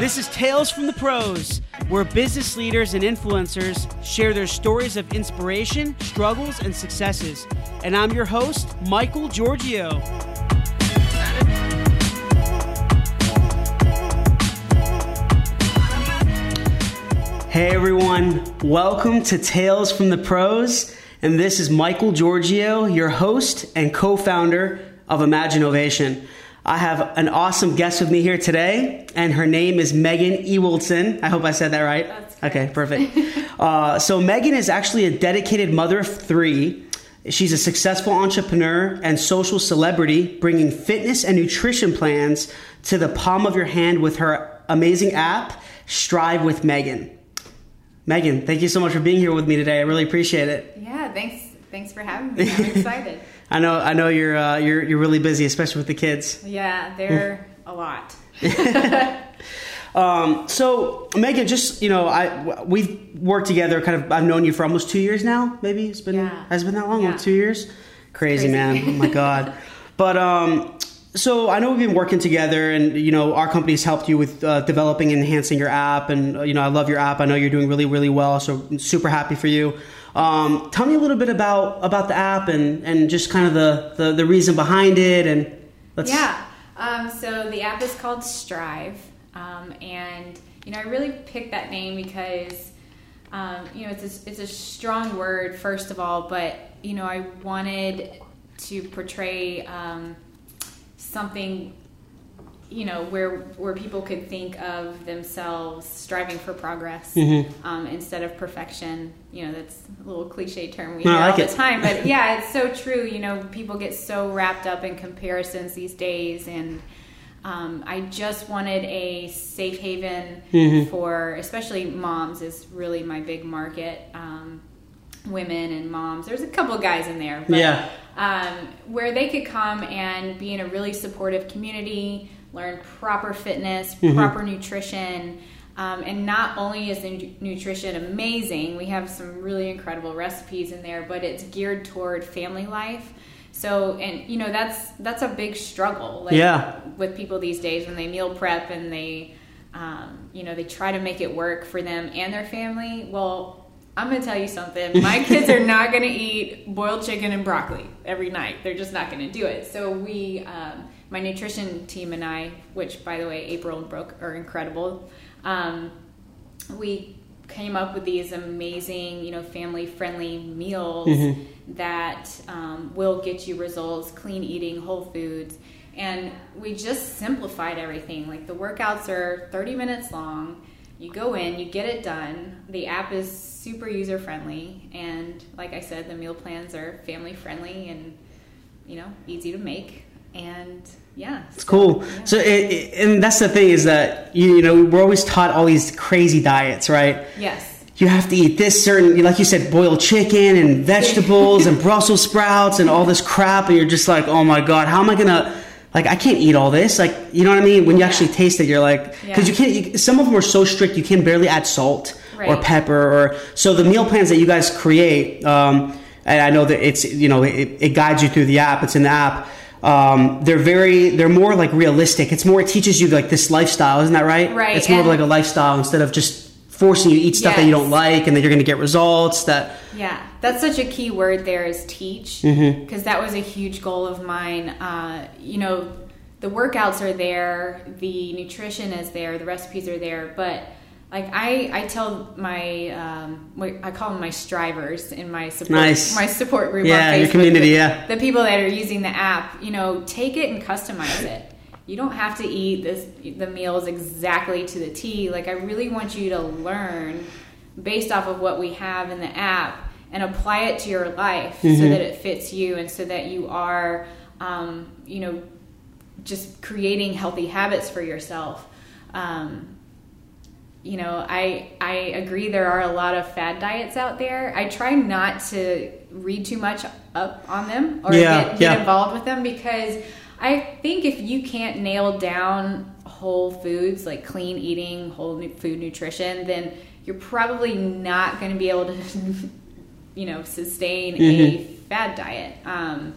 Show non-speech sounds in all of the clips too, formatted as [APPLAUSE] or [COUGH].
This is Tales from the Pros, where business leaders and influencers share their stories of inspiration, struggles, and successes. And I'm your host, Michael Georgiou. Hey everyone, welcome to Tales from the Pros. And this is Michael Georgiou, your host and co founder of Imaginovation. I have an awesome guest with me here today, and her name is Megan Ewaldson. I hope I said that right. Okay, perfect. [LAUGHS] uh, so, Megan is actually a dedicated mother of three. She's a successful entrepreneur and social celebrity, bringing fitness and nutrition plans to the palm of your hand with her amazing app, Strive with Megan. Megan, thank you so much for being here with me today. I really appreciate it. Yeah, thanks. Thanks for having me. I'm [LAUGHS] excited. I know. I know you're uh, you're you're really busy, especially with the kids. Yeah, they're a lot. [LAUGHS] um, so Megan, just you know, I we've worked together. Kind of, I've known you for almost two years now. Maybe it's been yeah. has it been that long? Yeah. Like two years. Crazy, crazy, man. Oh my [LAUGHS] god. But um, so I know we've been working together, and you know our company's helped you with uh, developing and enhancing your app, and uh, you know I love your app. I know you're doing really, really well, so I'm super happy for you. Um, tell me a little bit about about the app and and just kind of the the, the reason behind it and let's yeah. Um, so the app is called Strive, um, and you know I really picked that name because um, you know it's a, it's a strong word first of all, but you know I wanted to portray um, something you know where where people could think of themselves striving for progress mm-hmm. um, instead of perfection you know that's a little cliche term we hear like all it. the time but [LAUGHS] yeah it's so true you know people get so wrapped up in comparisons these days and um, I just wanted a safe haven mm-hmm. for especially moms is really my big market um, women and moms there's a couple guys in there but, yeah um, where they could come and be in a really supportive community learn proper fitness, mm-hmm. proper nutrition. Um, and not only is the nutrition amazing, we have some really incredible recipes in there, but it's geared toward family life. So, and you know, that's that's a big struggle. Like, yeah. With people these days when they meal prep and they, um, you know, they try to make it work for them and their family. Well, I'm going to tell you something. My [LAUGHS] kids are not going to eat boiled chicken and broccoli every night. They're just not going to do it. So we. Um, my nutrition team and I, which by the way, April and Brooke are incredible. Um, we came up with these amazing, you know, family friendly meals mm-hmm. that um, will get you results, clean eating, whole foods. And we just simplified everything. Like the workouts are 30 minutes long. You go in, you get it done. The app is super user friendly. And like I said, the meal plans are family friendly and, you know, easy to make and yeah it's so, cool yeah. so it, it, and that's the thing is that you, you know we're always taught all these crazy diets right yes you have to eat this certain like you said boiled chicken and vegetables and brussels sprouts and all this crap and you're just like oh my god how am i gonna like i can't eat all this like you know what i mean when you yeah. actually taste it you're like because yeah. you can't you, some of them are so strict you can barely add salt right. or pepper or so the meal plans that you guys create um, and i know that it's you know it, it guides you through the app it's in the app um, they're very they're more like realistic. It's more it teaches you like this lifestyle isn't that right? Right it's more of like a lifestyle instead of just forcing you to eat stuff yes. that you don't like and then you're going to get results that yeah that's such a key word there is teach. Because mm-hmm. that was a huge goal of mine. Uh, you know the workouts are there the nutrition is there the recipes are there but like I, I tell my um, I call them my strivers in my support nice. my support group yeah on your community the, yeah. the people that are using the app you know take it and customize it. You don't have to eat this the meals exactly to the T. Like I really want you to learn based off of what we have in the app and apply it to your life mm-hmm. so that it fits you and so that you are um, you know just creating healthy habits for yourself. Um, you know, I I agree there are a lot of fad diets out there. I try not to read too much up on them or yeah, get, get yeah. involved with them because I think if you can't nail down whole foods like clean eating, whole food nutrition, then you're probably not going to be able to, [LAUGHS] you know, sustain mm-hmm. a fad diet. Um,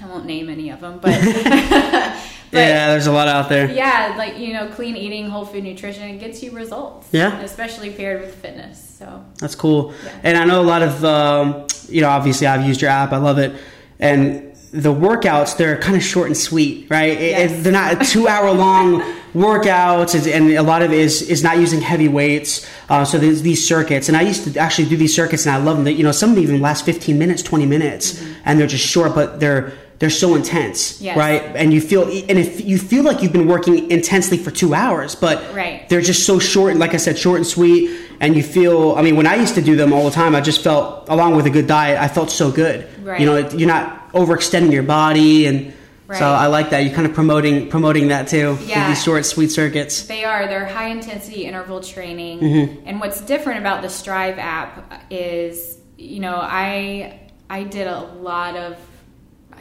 I won't name any of them, but [LAUGHS] But yeah, there's a lot out there. yeah, like you know, clean eating, whole food nutrition, it gets you results. Yeah. especially paired with fitness. So That's cool. Yeah. And I know a lot of, um, you know, obviously I've used your app. I love it. And the workouts, they're kind of short and sweet, right? It- Yes. it- they're not two hour long [LAUGHS] workouts. And, a lot of it is, is not using heavy weights. Uh, so there's these circuits. And I used to actually do these circuits and I love them. That, you know, some of them even last 15 minutes, 20 minutes. And they're just short, but they're, they're so intense, Yes. right? And you feel, and if you feel like you've been working intensely for two hours, but Right. they're just so short, like I said, short and sweet. And you feel, I mean, when I used to do them all the time, I just felt, along with a good diet, I felt so good. Right. You know, you're not overextending your body, and Right. so I like that. You're kind of promoting promoting that too. with Yeah. these short, sweet circuits. They are. They're high intensity interval training. Mm-hmm. And what's different about the Strive app is, you know, I I did a lot of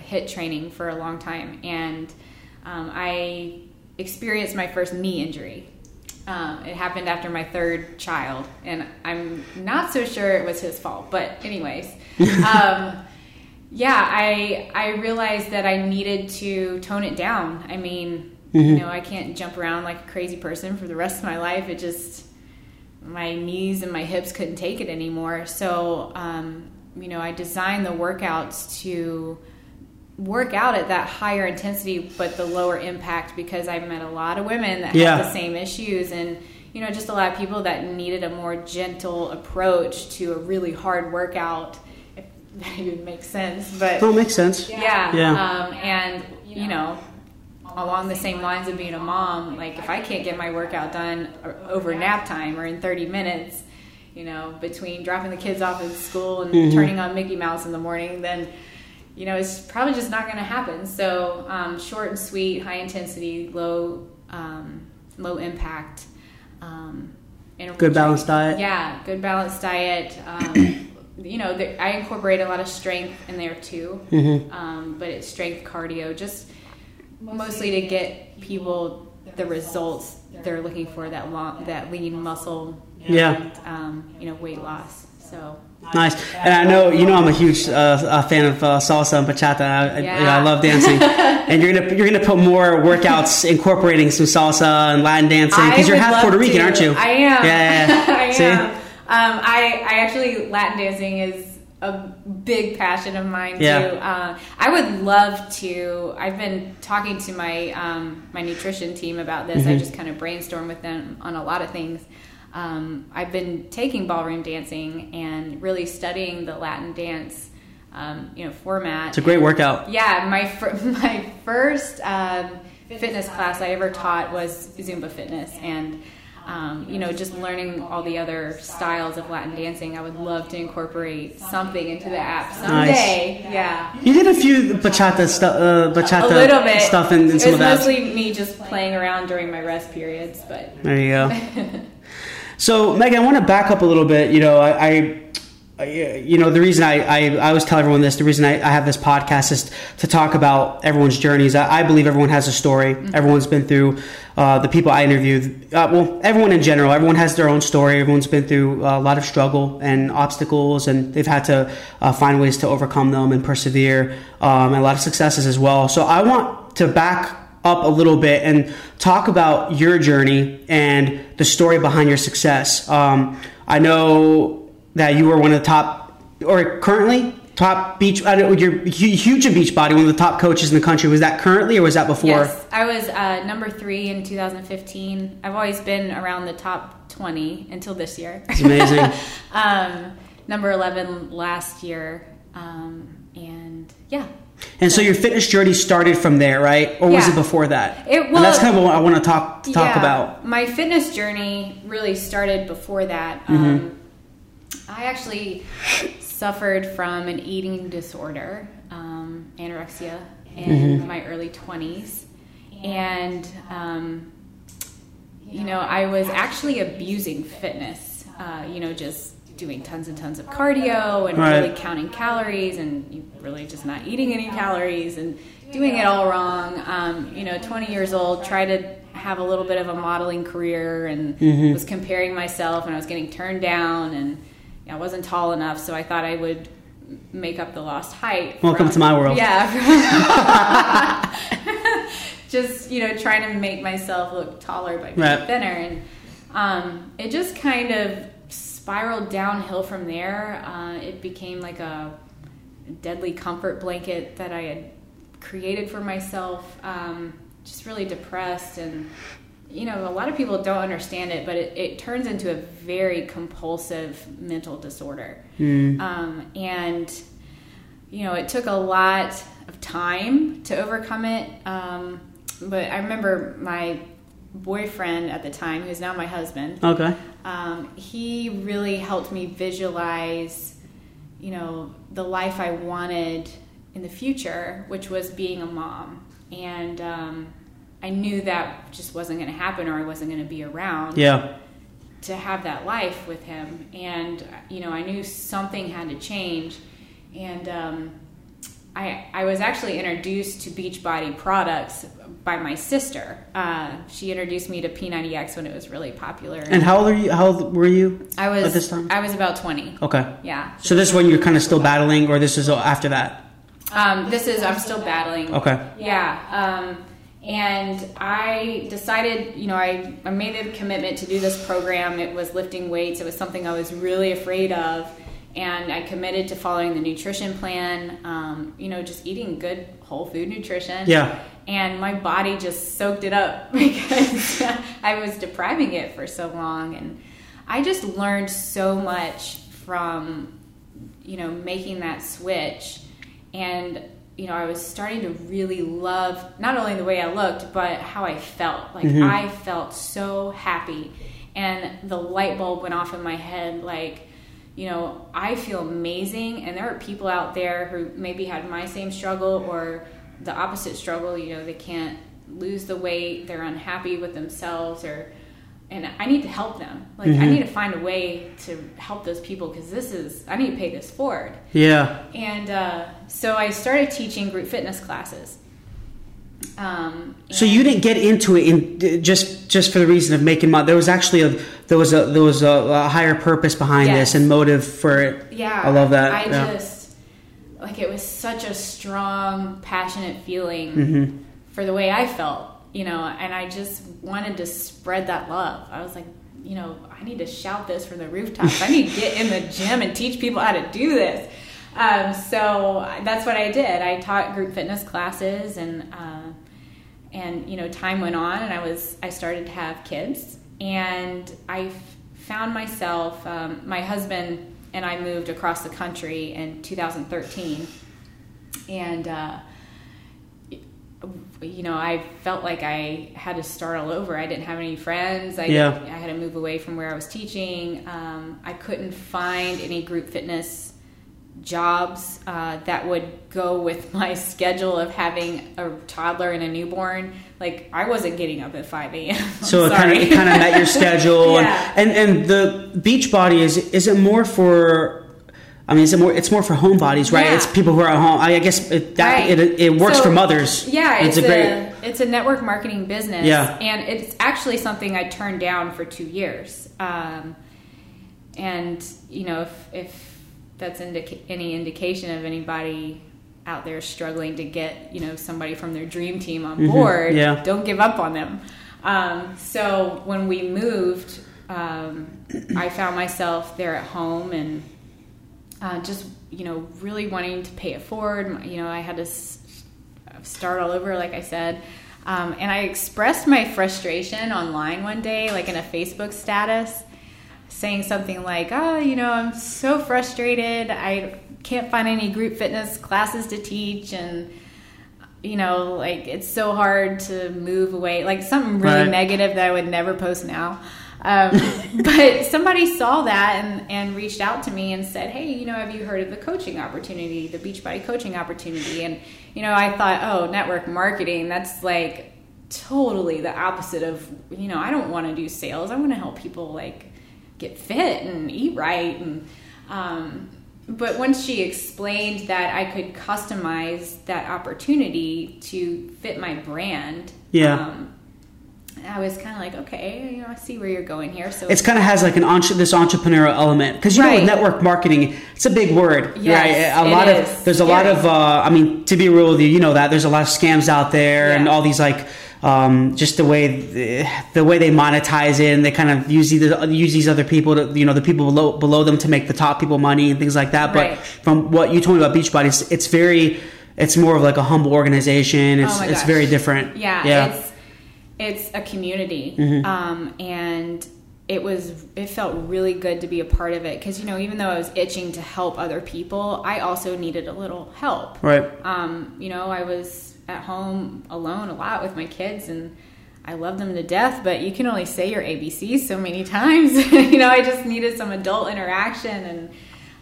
HIIT training for a long time, and um, I experienced my first knee injury. Um, it happened after my third child, and I'm not so sure it was his fault. But anyways, [LAUGHS] um, yeah, I I realized that I needed to tone it down. I mean, you know, I can't jump around like a crazy person for the rest of my life. It just my knees and my hips couldn't take it anymore. So, um, you know, I designed the workouts to work out at that higher intensity but the lower impact because I've met a lot of women that Yeah. had the same issues and you know just a lot of people that needed a more gentle approach to a really hard workout if that even makes sense but Oh, makes sense. yeah. Yeah. Um, and, you know, along the same lines of being a mom, like if I can't get my workout done over nap time or in 30 minutes, you know, between dropping the kids off at school and Mm-hmm. turning on Mickey Mouse in the morning, then, you know, it's probably just not going to happen. So, um, short and sweet, high intensity, low, um, low impact. Um, Good balanced diet. Yeah, good balanced diet. Um, [CLEARS THROAT] you know, the, I incorporate a lot of strength in there too, Mm-hmm. um, but it's strength cardio, just mostly to get people the results they're looking for that long, that lean muscle, Yeah. and, um, you know, weight loss. So Nice. And I know you know I'm a huge uh, uh, fan of uh, salsa and bachata. I, I- Yeah. you know, I love dancing. [LAUGHS] and you're gonna you're gonna put more workouts incorporating some salsa and Latin dancing because you're half Puerto Rican, to. aren't you? I am. Yeah. yeah, yeah. [LAUGHS] I See? am. Um, I I actually Latin dancing is a big passion of mine too. Uh, I would love to. I've been talking to my um, my nutrition team about this. Mm-hmm. I just kind of brainstorm with them on a lot of things. Um, I've been taking ballroom dancing and really studying the Latin dance, um, you know, format. It's a great workout. Yeah, my fir- [LAUGHS] my first um, fitness class I ever taught was Zumba fitness, and um, you know, just learning all the other styles of Latin dancing. I would love to incorporate something into the app someday. Yeah, You did a few bachata stuff, uh, bachata a little bit stuff in, in It some was of that. mostly me just playing around during my rest periods, but There you go. [LAUGHS] so, Megan, I want to back up a little bit. You know, I, I you know, the reason I, I, I always tell everyone this, the reason I, I have this podcast is to talk about everyone's journeys. I, I believe everyone has a story. Everyone's been through, uh, the people I interviewed, uh, well, everyone in general, everyone has their own story. Everyone's been through a lot of struggle and obstacles, and they've had to uh, find ways to overcome them and persevere, um, and a lot of successes as well. So I want to back up a little bit and talk about your journey and the story behind your success. Um, I know that you were one of the top, or currently top beach. I know you're hu- huge in Beachbody, one of the top coaches in the country. Was that currently, or was that before? yes, I was uh, number three in 2015. I've always been around the top 20 until this year. It's amazing. [LAUGHS] um, number 11 last year, um, and yeah. And so your fitness journey started from there, right? Or was Yeah. it before that? It- and that's kind of what I want to talk talk Yeah, about. My fitness journey really started before that. Mm-hmm. Um, I actually suffered from an eating disorder, um, anorexia, in Mm-hmm. my early 20s. And, um, you know, I was actually abusing fitness, uh, you know, just doing tons and tons of cardio and Right. really counting calories and you really just not eating any calories and doing it all wrong. Um, you know, 20 years old, tried to have a little bit of a modeling career and Mm-hmm. was comparing myself and I was getting turned down and you know, I wasn't tall enough, so I thought I would make up the lost height. Welcome from- to my world. Yeah. [LAUGHS] just you know trying to make myself look taller by being Right. thinner, and um, it just kind of spiraled downhill from there. Uh, it became like a deadly comfort blanket that I had created for myself. Um, just really depressed and you know a lot of people don't understand it but it, it turns into a very compulsive mental disorder um, and you know it took a lot of time to overcome it um, but i remember my boyfriend at the time who's now my husband Okay. um, he really helped me visualize, you know, the life I wanted in the future, which was being a mom. And um, I knew that just wasn't going to happen or I wasn't going to be around Yeah. to have that life with him. And, you know, I knew something had to change. And um, I, I was actually introduced to Beachbody products by my sister. Uh, she introduced me to P90X when it was really popular. And how old are you? How old were you? I was at this time? I was about twenty. Okay. Yeah. So this is when you're kind of still battling, or this is after that? Um, this is I'm still battling. Okay. Yeah. Um, and I decided, you know, I, I made a commitment to do this program. It was lifting weights. It was something I was really afraid of. And I committed to following the nutrition plan, um, you know, just eating good whole food nutrition. Yeah. And my body just soaked it up [LAUGHS] because I was depriving it for so long. And I just learned so much from, you know, making that switch. And, you know, I was starting to really love not only the way I looked, but how I felt. Like, I felt so happy. And the light bulb went off in my head like, you know, I feel amazing, and there are people out there who maybe had my same struggle or the opposite struggle. You know, they can't lose the weight, they're unhappy with themselves, or and I need to help them. Like I need to find a way to help those people because this is I need to pay this forward. Yeah. And uh, so I started teaching group fitness classes. Um, So you didn't get into it in just just for the reason of making money. There was actually a there was a there was a, a higher purpose behind Yes. this and motive for it. Yeah, I love that. I yeah. just like it was such a strong, passionate feeling Mm-hmm. for the way I felt, you know, and I just wanted to spread that love. I was like, you know, I need to shout this from the rooftops. I need to get in the gym and teach people how to do this. Um, so that's what I did. I taught group fitness classes, and uh, and you know, time went on, and I was I started to have kids, and I found myself. Um, my husband and I moved across the country in 2013, and. Uh, you know, I felt like I had to start all over. I didn't have any friends. I, Yeah. I had to move away from where I was teaching. Um, I couldn't find any group fitness jobs uh, that would go with [LAUGHS] my schedule of having a toddler and a newborn. Like I wasn't getting up at five a.m. [LAUGHS] So it kind of it kind of met your schedule, [LAUGHS] Yeah. and, and and the Beachbody is is it more for? I mean, is it more? It's more for home bodies, right? Yeah. It's people who are at home. I guess it, that Right. it, it works So, for mothers. Yeah, it's, a a, great. it's a network marketing business. Yeah. and it's actually something I turned down for two years. Um, and you know, if if that's indica- any indication of anybody out there struggling to get you know somebody from their dream team on board, Mm-hmm. yeah. don't give up on them. Um, so when we moved, um, I found myself there at home and uh, just you know really wanting to pay it forward. You know, I had to s- start all over, like I said. Um, and I expressed my frustration online one day, like in a Facebook status, saying something like, "Oh, you know, I'm so frustrated. I can't find any group fitness classes to teach, and you know, like it's so hard to move away. Like something really Right. negative that I would never post now." Um, [LAUGHS] but somebody saw that and, and reached out to me and said, Hey, you know, have you heard of the coaching opportunity, the Beachbody coaching opportunity? And, you know, I thought, oh, network marketing, that's like totally the opposite of, you know, I don't want to do sales. I want to help people like get fit and eat right. And, um, but once she explained that I could customize that opportunity to fit my brand, Yeah. um, I was kind of like, okay, you know, I see where you're going here. So it's kind of has like an entre- this entrepreneurial element because you know with network marketing, it's a big word, Yes, right? A it lot is. of there's a lot of uh, I mean to be real with you, you know that there's a lot of scams out there and all these like. Um, just the way the, the way they monetize it, and they kind of use these use these other people to you know the people below below them to make the top people money and things like that. But Right. from what you told me about Beachbody, it's, it's very it's more of like a humble organization. It's Oh it's very different. Yeah, yeah. it's it's a community, Mm-hmm. um, and it was it felt really good to be a part of it because you know even though I was itching to help other people, I also needed a little help. right. Um, you know, I was at home alone a lot with my kids and. I love them to death, but you can only say your ABCs so many [LAUGHS] times. [LAUGHS] you know, I just needed some adult interaction. And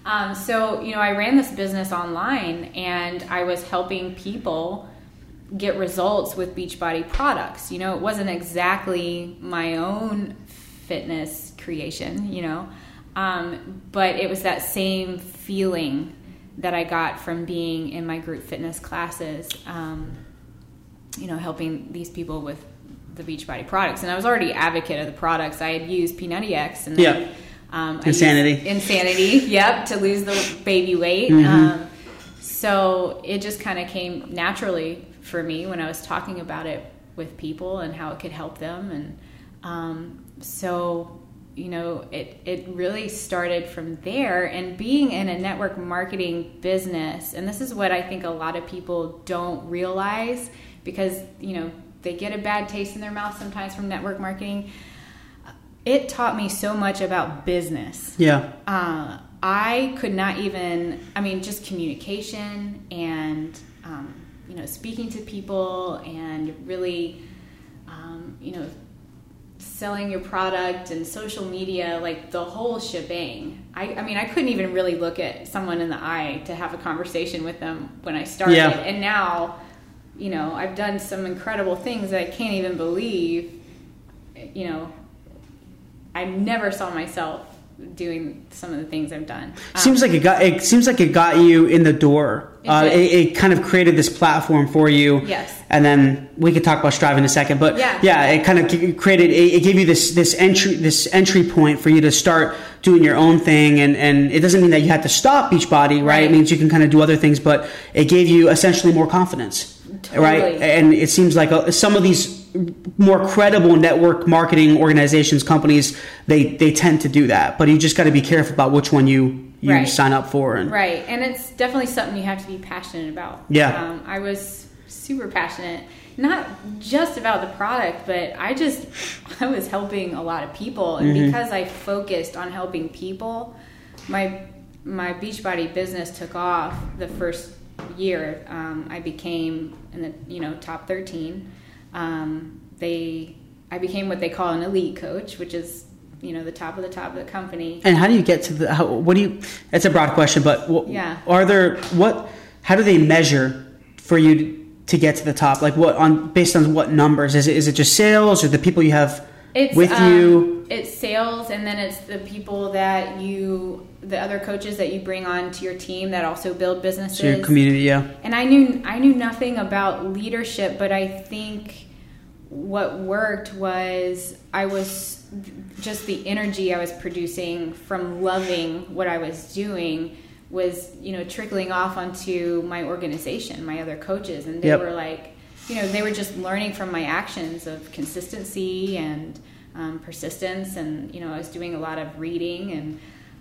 um, so, you know, I ran this business online and I was helping people get results with Beachbody products. You know, it wasn't exactly my own fitness creation, you know, um, but it was that same feeling that I got from being in my group fitness classes, um, you know, helping these people with the Beachbody products. And I was already advocate of the products. I had used P90X and then, um, Insanity. Insanity, [LAUGHS] yep, to lose the baby weight. Mm-hmm. Um, so it just kind of came naturally for me when I was talking about it with people and how it could help them. And um, so, you know, it, it really started from there. And being in a network marketing business, and this is what I think a lot of people don't realize because, you know, they get a bad taste in their mouth sometimes from network marketing. It taught me so much about business Yeah. uh, I could not even, I mean, just communication and, um, you know, speaking to people and really, um, you know, selling your product and social media, like the whole shebang. I, I mean, I couldn't even really look at someone in the eye to have a conversation with them when I started. Yeah. And now, you know, I've done some incredible things that I can't even believe, you know, I never saw myself doing some of the things I've done. Um, Seems like it got. It seems like it got you in the door. It Uh, it, it kind of created this platform for you. Yes. And then we could talk about Strive in a second, but Yeah. it kind of created. It, it gave you this this entry this entry point for you to start doing your own thing, and and it doesn't mean that you had to stop Beachbody, right? Right. It means you can kind of do other things, but it gave you essentially more confidence, right? And it seems like uh some of these more credible network marketing organizations, companies, they they tend to do that, but you just got to be careful about which one you you Right. sign up for and Right, and it's definitely something you have to be passionate about. Yeah. um, I was super passionate, not just about the product, but I just [LAUGHS] I was helping a lot of people, and Mm-hmm. because I focused on helping people, my my Beachbody business took off the first year. Um, I became in the you know top thirteen. Um, they I became what they call an elite coach, which is you know the top of the top of the company. And how do you get to the? How, what do you? It's a broad question, but what, Yeah. are there what? How do they measure for you to, to get to the top? Like what on based on what numbers? Is it is it just sales or the people you have It's with um, you? It's sales, and then it's the people that you, the other coaches that you bring on to your team that also build businesses. So your community, yeah, And I knew I knew nothing about leadership, but I think what worked was I was just the energy I was producing from loving what I was doing was you know trickling off onto my organization, my other coaches, and they Yep. were like, you know, they were just learning from my actions of consistency and um, persistence, and you know, I was doing a lot of reading and.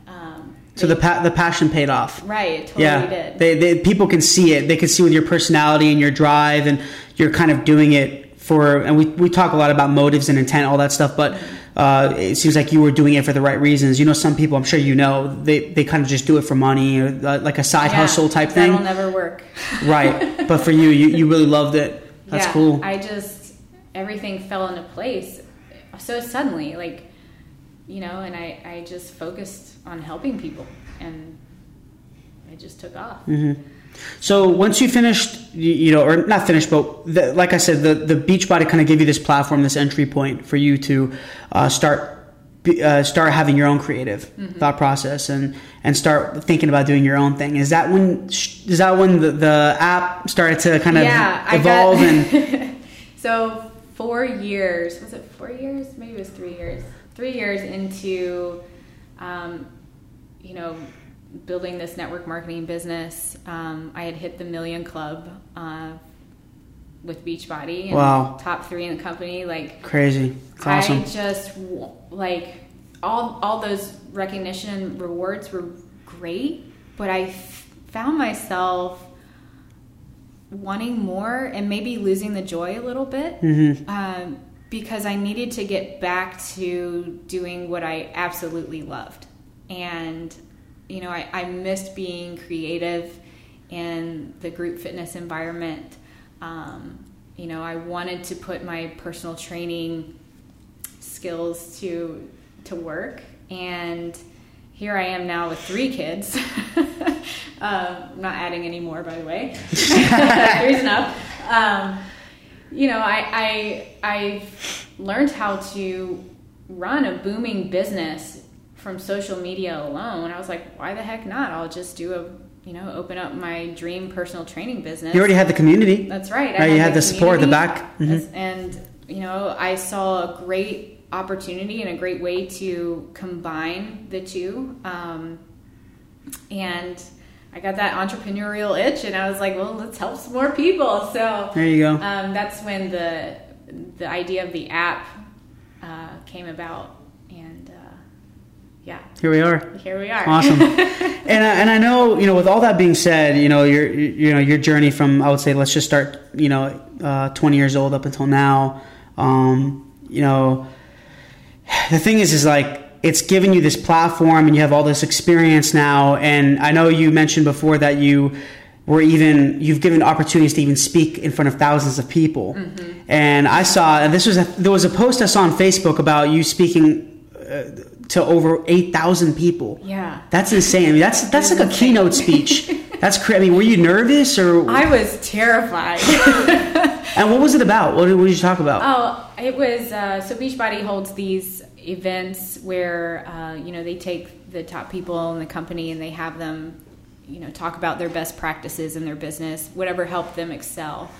Um, So the pa- the passion paid off. right, it totally yeah, did. they, they people can see it. They can see with your personality and your drive, and you're kind of doing it for. And we we talk a lot about motives and intent, all that stuff, but. Uh, it seems like you were doing it for the right reasons. You know, some people, I'm sure you know, they, they kind of just do it for money or uh, like a side Yeah, hustle type thing. That'll never work. [LAUGHS] right. But for you, you, you really loved it. That's yeah, cool. I just everything fell into place so suddenly, like you know, and I I just focused on helping people, and it just took off. Mm-hmm. So once you finished, you, know, or not finished, but the, like I said, the the Beachbody kind of gave you this platform, this entry point for you to uh, start uh, start having your own creative Mm-hmm. thought process and and start thinking about doing your own thing. Is that when is that when the, the app started to kind of yeah, evolve I and [LAUGHS] so four years. Was it four years? Maybe it was three years. Three years into, um, you know, building this network marketing business. Um, I had hit the million club uh, with Beachbody. And Wow. Top three in the company. Like Crazy. It's awesome. I just like all all those recognition and rewards were great, but I f- found myself wanting more and maybe losing the joy a little bit Mhm. um, because I needed to get back to doing what I absolutely loved, and you know I, I missed being creative in the group fitness environment. Um, you know, I wanted to put my personal training skills to to work, and here I am now with three kids. [LAUGHS] um, I'm not adding any more, by the way. [LAUGHS] Three's enough. Um, you know, I I I've learned how to run a booming business from social media alone. I was like, why the heck not? I'll just do a you know open up my dream personal training business. You already had the community. That's right. Right, you had the support, the back. Mhm. And, you know, I saw a great opportunity and a great way to combine the two. Um, and I got that entrepreneurial itch, and I was like, well, let's help some more people. So There you go. um, that's when the the idea of the app uh, came about. Yeah, Here we are. here we are. Awesome. [LAUGHS] and I, and I know you know with all that being said, you know your you know your journey from I would say let's just start you know uh, 20 years old up until now. Um, you know, the thing is is like it's given you this platform and you have all this experience now. And I know you mentioned before that you were even you've given opportunities to even speak in front of thousands of people. And I saw and this was a, there was a post I saw on Facebook about you speaking uh, to over 8,000 people. Yeah. That's insane. I mean, that's that's like a keynote speech. That's crazy. I mean, were you nervous or? I was terrified. [LAUGHS] and what was it about? What did, what did you talk about? Oh, it was uh, so Beachbody holds these events where uh, you know they take the top people in the company and they have them, you know, talk about their best practices in their business, whatever helped them excel.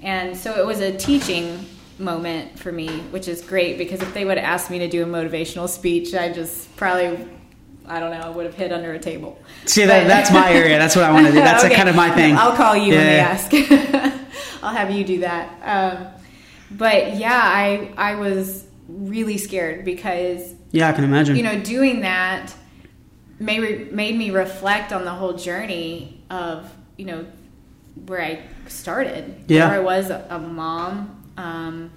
And so it was a teaching moment for me, which is great because if they would have asked me to do a motivational speech, I just probably. I don't know. I would have hid under a table. See, that, that's my area. That's what I want to do. That's [LAUGHS] Okay. kind of my thing. I'll call you when they ask. [LAUGHS] I'll have you do that. Um, but yeah, I I was really scared because Yeah, I can imagine. you know doing that made made me reflect on the whole journey of you know where I started. Yeah. where I was a, a mom. Um,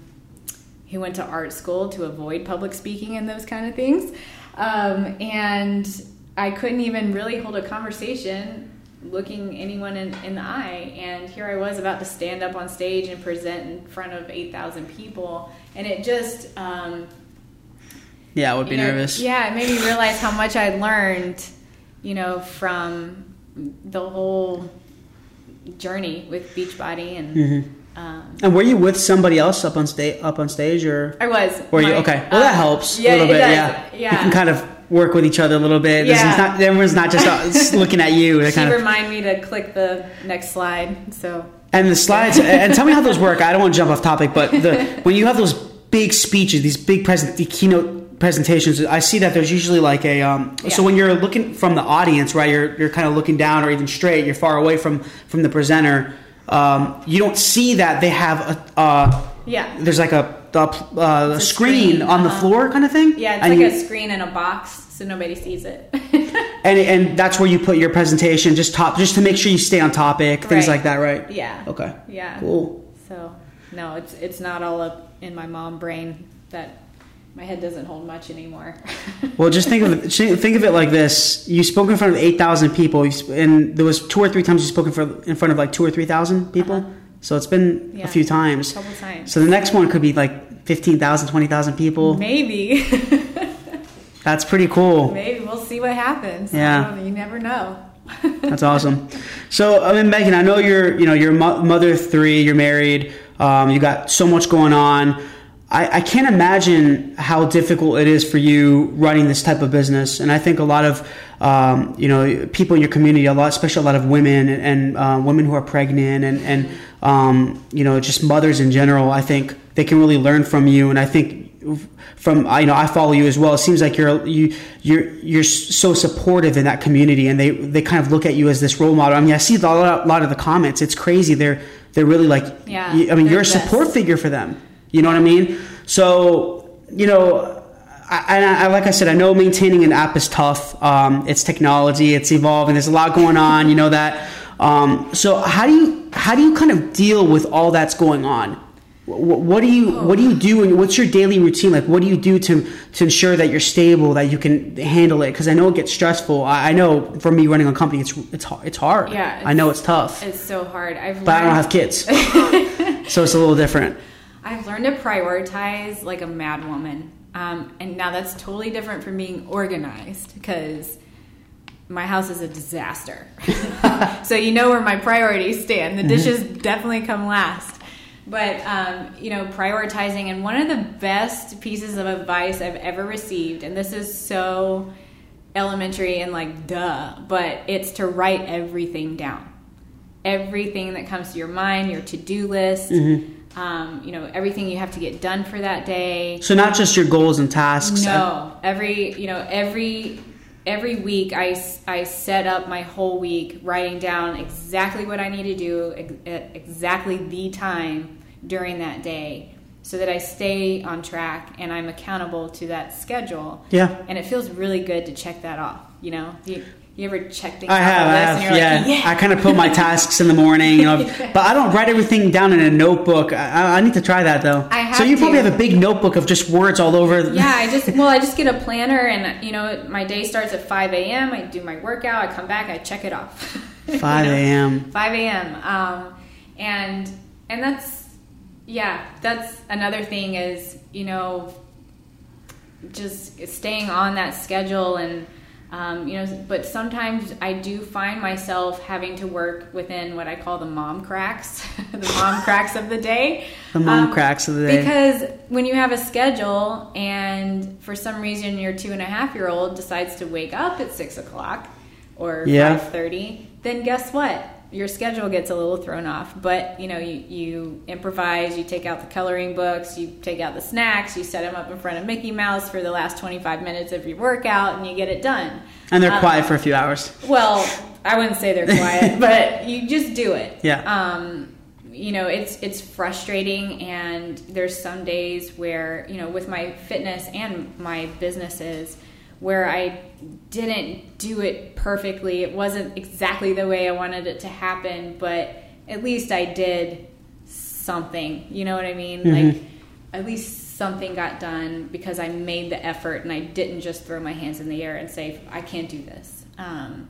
who went to art school to avoid public speaking and those kind of things. Um, and I couldn't even really hold a conversation looking anyone in, in the eye. And here I was about to stand up on stage and present in front of 8,000 people. And it just, um, yeah, I would be know, nervous. Yeah, it made me realize how much I learned, you know, from the whole journey with Beachbody. And Mm-hmm. Um, And were you with somebody else up on stage? Up on stage, or I was. were you okay? Well, that uh, helps yeah, a little bit. does. Yeah. Yeah. you can kind of work with each other a little bit. Yeah. not, everyone's not just [LAUGHS] looking at you. They She kind of remind me to click the next slide. So And the slides, and tell me how those work. I don't want to jump off topic, but the, [LAUGHS] when you have those big speeches, these big present, the keynote presentations, I see that there's usually like a. Um, So when you're looking from the audience, right, you're you're kind of looking down or even straight. You're far away from from the presenter. Um, you don't see that they have a. Uh, yeah, there's like a, a, uh, a screen, screen, on the uh-huh. floor, kind of thing. yeah, it's and like you- a screen in a box, so nobody sees it. [LAUGHS] and and that's where you put your presentation, just top, just to make sure you stay on topic, things Right. like that, right? yeah. Okay. Yeah. Cool. So no, it's it's not all up in my mom brain that my head doesn't hold much anymore. [LAUGHS] Well, just think of it, think of it like this: you spoke in front of eight thousand people, and there was two or three times you spoke in front in front of like two or three thousand people. Uh-huh. So it's been Yeah. a few times. A couple times. So the next one could be like 15,000, 20,000 people. Maybe. [LAUGHS] That's pretty cool. Maybe we'll see what happens. Yeah. You never know. [LAUGHS] That's awesome. So, I mean, Megan, I know you're, you know, you're mother three, you're married, um, you got so much going on. I, I can't imagine how difficult it is for you running this type of business. And I think a lot of, um, you know, people in your community, a lot, especially a lot of women and, and uh, women who are pregnant and, and um, you know, just mothers in general, I think they can really learn from you. And I think from I you know I follow you as well. It seems like you're you you're you're so supportive in that community, and they they kind of look at you as this role model. I mean, I see a lot, a lot of the comments. It's crazy. They're they're really like Yeah, I mean, you're a support best. figure for them. You know what I mean? So you know. I, and I, like I said, I know maintaining an app is tough. Um, it's technology, it's evolving. There's a lot going on. You know that. Um, so how do you how do you kind of deal with all that's going on? What, what do you what do you do and what's your daily routine like? What do you do to to ensure that you're stable, that you can handle it? Because I know it gets stressful. I, I know for me running a company, it's it's hard. It's hard. Yeah, I know it's tough, It's so hard. I've but I don't have kids, [LAUGHS] so it's a little different. I've learned to prioritize like a mad woman. Um, and now that's totally different from being organized because my house is a disaster. [LAUGHS] so you know where my priorities stand. The dishes definitely come last. But, um, you know, prioritizing. And one of the best pieces of advice I've ever received, and this is so elementary and like duh, but it's to write everything down everything that comes to your mind, your to-do list, um, you know, everything you have to get done for that day. So not just your goals and tasks. No, every you know every every week I, I set up my whole week writing down exactly what I need to do ex- at exactly the time during that day so that I stay on track and I'm accountable to that schedule. Yeah. And it feels really good to check that off, you know? You, you ever check things I have, the I have, and you're yeah. like, yeah. I kind of put my [LAUGHS] tasks in the morning, [LAUGHS] you know, but I don't write everything down in a notebook. I, I need to try that though. I have so you probably have a big notebook of just words all over. Yeah, I just well, I just get a [LAUGHS] planner, and you know, my day starts at five a.m. I do my workout. I come back, I check it off. 5 a.m. Five a.m. Um, and and that's yeah, that's another thing is you know just staying on that schedule and. Um, you know, but sometimes I do find myself having to work within what I call the mom cracks, [LAUGHS] the mom [LAUGHS] cracks of the day. The mom Um, cracks of the day. Because when you have a schedule and for some reason your two and a half year old decides to wake up at six o'clock or Yeah. five thirty, then guess what? Your schedule gets a little thrown off. But you know, you, you improvise, you take out the coloring books, you take out the snacks, you set them up in front of Mickey Mouse for the last twenty five minutes of your workout, and you get it done. and they're Um, quiet for a few hours. well, I wouldn't say they're quiet, [LAUGHS] but you just do it. Yeah. Um, you know, it's it's frustrating, and there's some days where you know, with my fitness and my businesses, where I didn't do it perfectly. It wasn't exactly the way I wanted it to happen, but at least I did something. You know what I mean? Like at least something got done because I made the effort and I didn't just throw my hands in the air and say I can't do this. Um,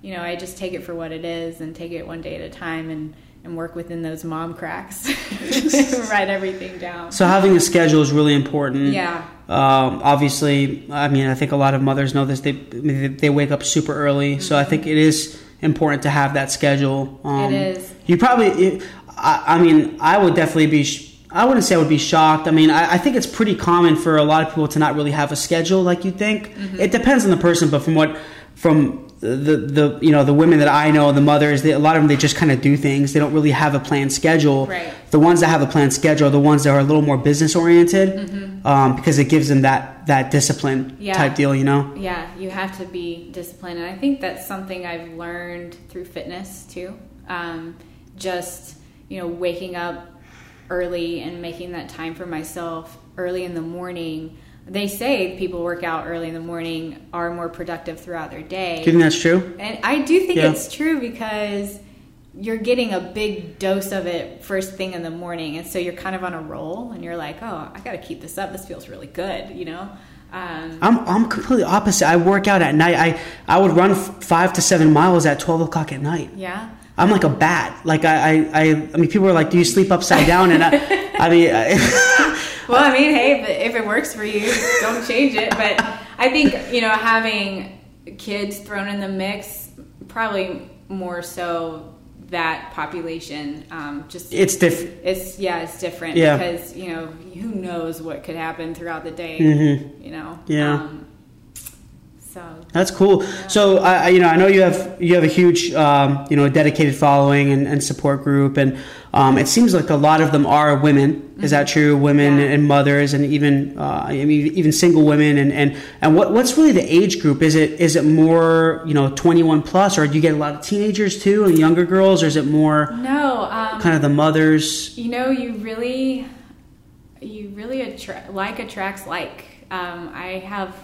you know, I just take it for what it is and take it one day at a time and and work within those mom cracks. [LAUGHS] [LAUGHS] Write everything down. So having a schedule is really important. Yeah. Um, obviously, I mean, I think a lot of mothers know this. They they wake up super early, so I think it is important to have that schedule. Um, It is. You probably, it, I, I mean, I would definitely be. sh- I wouldn't say I would be shocked. I mean, I, I think it's pretty common for a lot of people to not really have a schedule like you think. Mm-hmm. It depends on the person, but from what from the the you know the women that I know, the mothers, they, a lot of them they just kind of do things. They don't really have a planned schedule. Right. The ones that have a planned schedule are the ones that are a little more business oriented, um, because it gives them that that discipline Mm-hmm. Yeah. type deal. You know. Yeah, you have to be disciplined, and I think that's something I've learned through fitness too. Um, just you know, waking up early and making that time for myself early in the morning. They say people work out early in the morning are more productive throughout their day. Do you think that's true? And I do think Yeah. it's true because you're getting a big dose of it first thing in the morning. And so you're kind of on a roll and you're like, oh, I got to keep this up. This feels really good, you know? Um, I'm I'm completely opposite. I work out at night. I I would run five to seven miles at twelve o'clock at night. yeah. I'm like a bat. Like I, I, I, I mean, people are like, "Do you sleep upside down?" And I, I mean, I, [LAUGHS] Well, I mean, hey, if it, if it works for you, don't change it. But I think, you know, having kids thrown in the mix, probably more so that population, um, just it's different. It's yeah, it's different Yeah. because you know who knows what could happen throughout the day. Mhm. You know. Yeah. Um, So That's cool. So I, you know, I know you have you have a huge, um, you know, dedicated following and, and support group, and um, it seems like a lot of them are women. Is that true? Women Yeah. and mothers, and even uh, I mean, even single women. And, and, and what what's really the age group? Is it is it more you know twenty one plus, or do you get a lot of teenagers too and younger girls, or is it more no, um, kind of the mothers? you know, you really, you really attra- like attracts like. Um, I have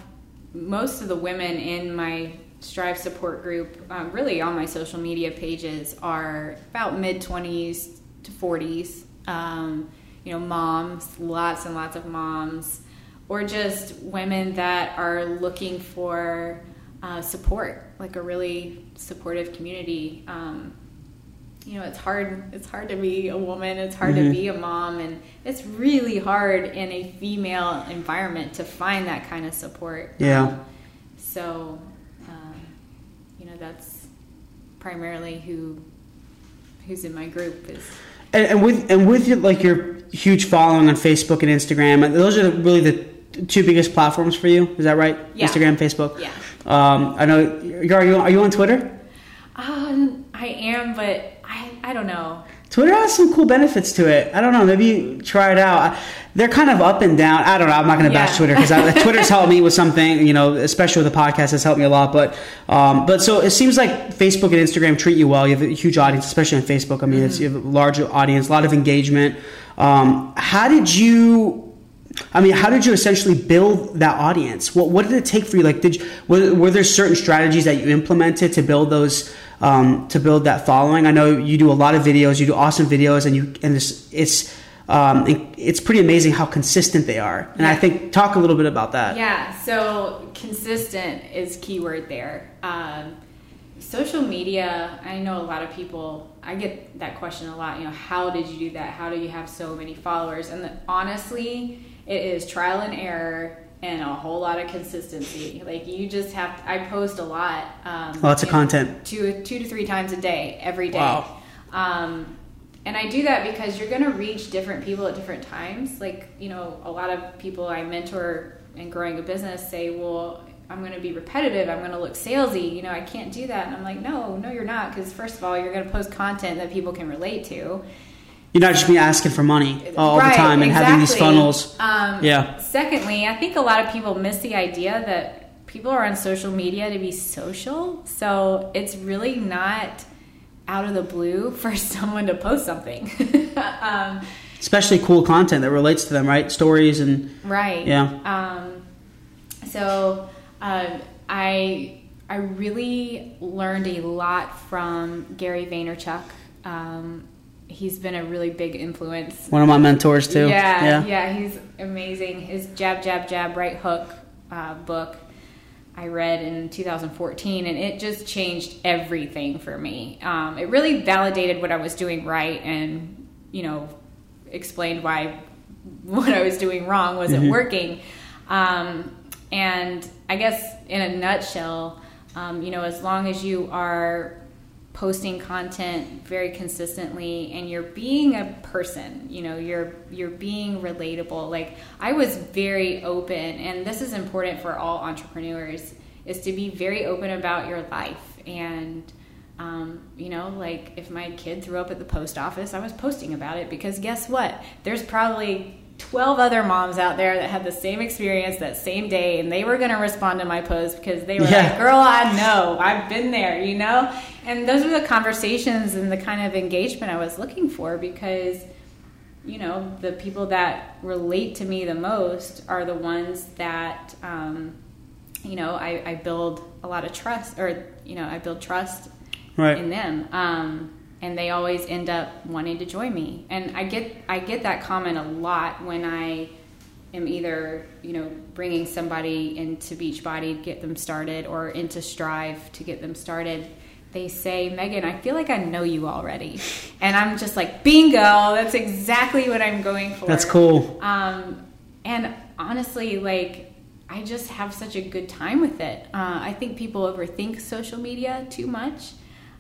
most of the women in my Strive support group, um, really on my social media pages, are about mid twenties to forties. Um, you know, moms, lots and lots of moms, or just women that are looking for uh, support, like a really supportive community. Um, you know it's hard it's hard to be a woman it's hard Mm-hmm. to be a mom and it's really hard in a female environment to find that kind of support Yeah. Um, so um, you know that's primarily who who's in my group is And, and with and with your, like your huge following on Facebook and Instagram, those are really the two biggest platforms for you. Is that right? Yeah. Instagram, Facebook. yeah Um, I know. Are you are you on Twitter? um, i am but i don't know Twitter has some cool benefits to it. I don't know. Maybe try it out. They're kind of up and down. I don't know. I'm not going to bash Yeah. Twitter because [LAUGHS] Twitter's helped me with something. You know, especially with the podcast, has helped me a lot. But um, but so it seems like Facebook and Instagram treat you well. You have a huge audience, especially on Facebook. I mean, it's, you have a large audience, a lot of engagement. Um, how did you? I mean, how did you essentially build that audience? What what did it take for you? Like, did you, were, were there certain strategies that you implemented to build those um, to build that following? I know you do a lot of videos. You do awesome videos, and you and this it's um, it's pretty amazing how consistent they are. And I think talk a little bit about that. Yeah, so consistent is keyword there. Um, social media, I know a lot of people, I get that question a lot, you know, how did you do that? How do you have so many followers? And the, honestly, it is trial and error and a whole lot of consistency. Like you just have, I post a lot. Um, Lots of content. Two, two to three times a day, every day. Wow. Um, and I do that because you're going to reach different people at different times. Like, you know, a lot of people I mentor in growing a business say, well, I'm going to be repetitive. I'm going to look salesy. You know, I can't do that. And I'm like, no, no, you're not. Because first of all, you're going to post content that people can relate to. You're not just be asking for money all the time and having these funnels. Um, Yeah. Secondly, I think a lot of people miss the idea that people are on social media to be social. So it's really not out of the blue [LAUGHS] for someone to post something. [LAUGHS] um, Especially cool content that relates to them, right? Stories and right. Yeah. Um, so um, I I really learned a lot from Gary Vaynerchuk. Um, he's been a really big influence one of my mentors too. yeah, yeah, he's amazing. His Jab, Jab, Jab, Right Hook uh, book I read in 2014, and it just changed everything for me. Um, it really validated what I was doing right, and you know, explained why [LAUGHS] what I was doing wrong wasn't working. Um, and I guess in a nutshell, um, you know, as long as you are posting content very consistently and you're being a person you know you're you're being relatable. Like i was very open and this is important for all entrepreneurs is to be very open about your life. And um, you know like if my kid threw up at the post office i was posting about it because guess what? There's probably 12 other moms out there that had the same experience that same day and they were going to respond to my post because they were Yeah. like girl i know. I've been there you know and those are the conversations and the kind of engagement i was looking for because you know the people that relate to me the most are the ones that um, you know I, I build a lot of trust or you know i build trust Right. in them. Um, and they always end up wanting to join me. And i get i get that comment a lot when i am either you know bringing somebody into beachbody to get them started or into strive to get them started they say megan i feel like i know you already and i'm just like bingo that's exactly what i'm going for That's cool. um, and honestly, like, I just have such a good time with it. Uh, I think people overthink social media too much.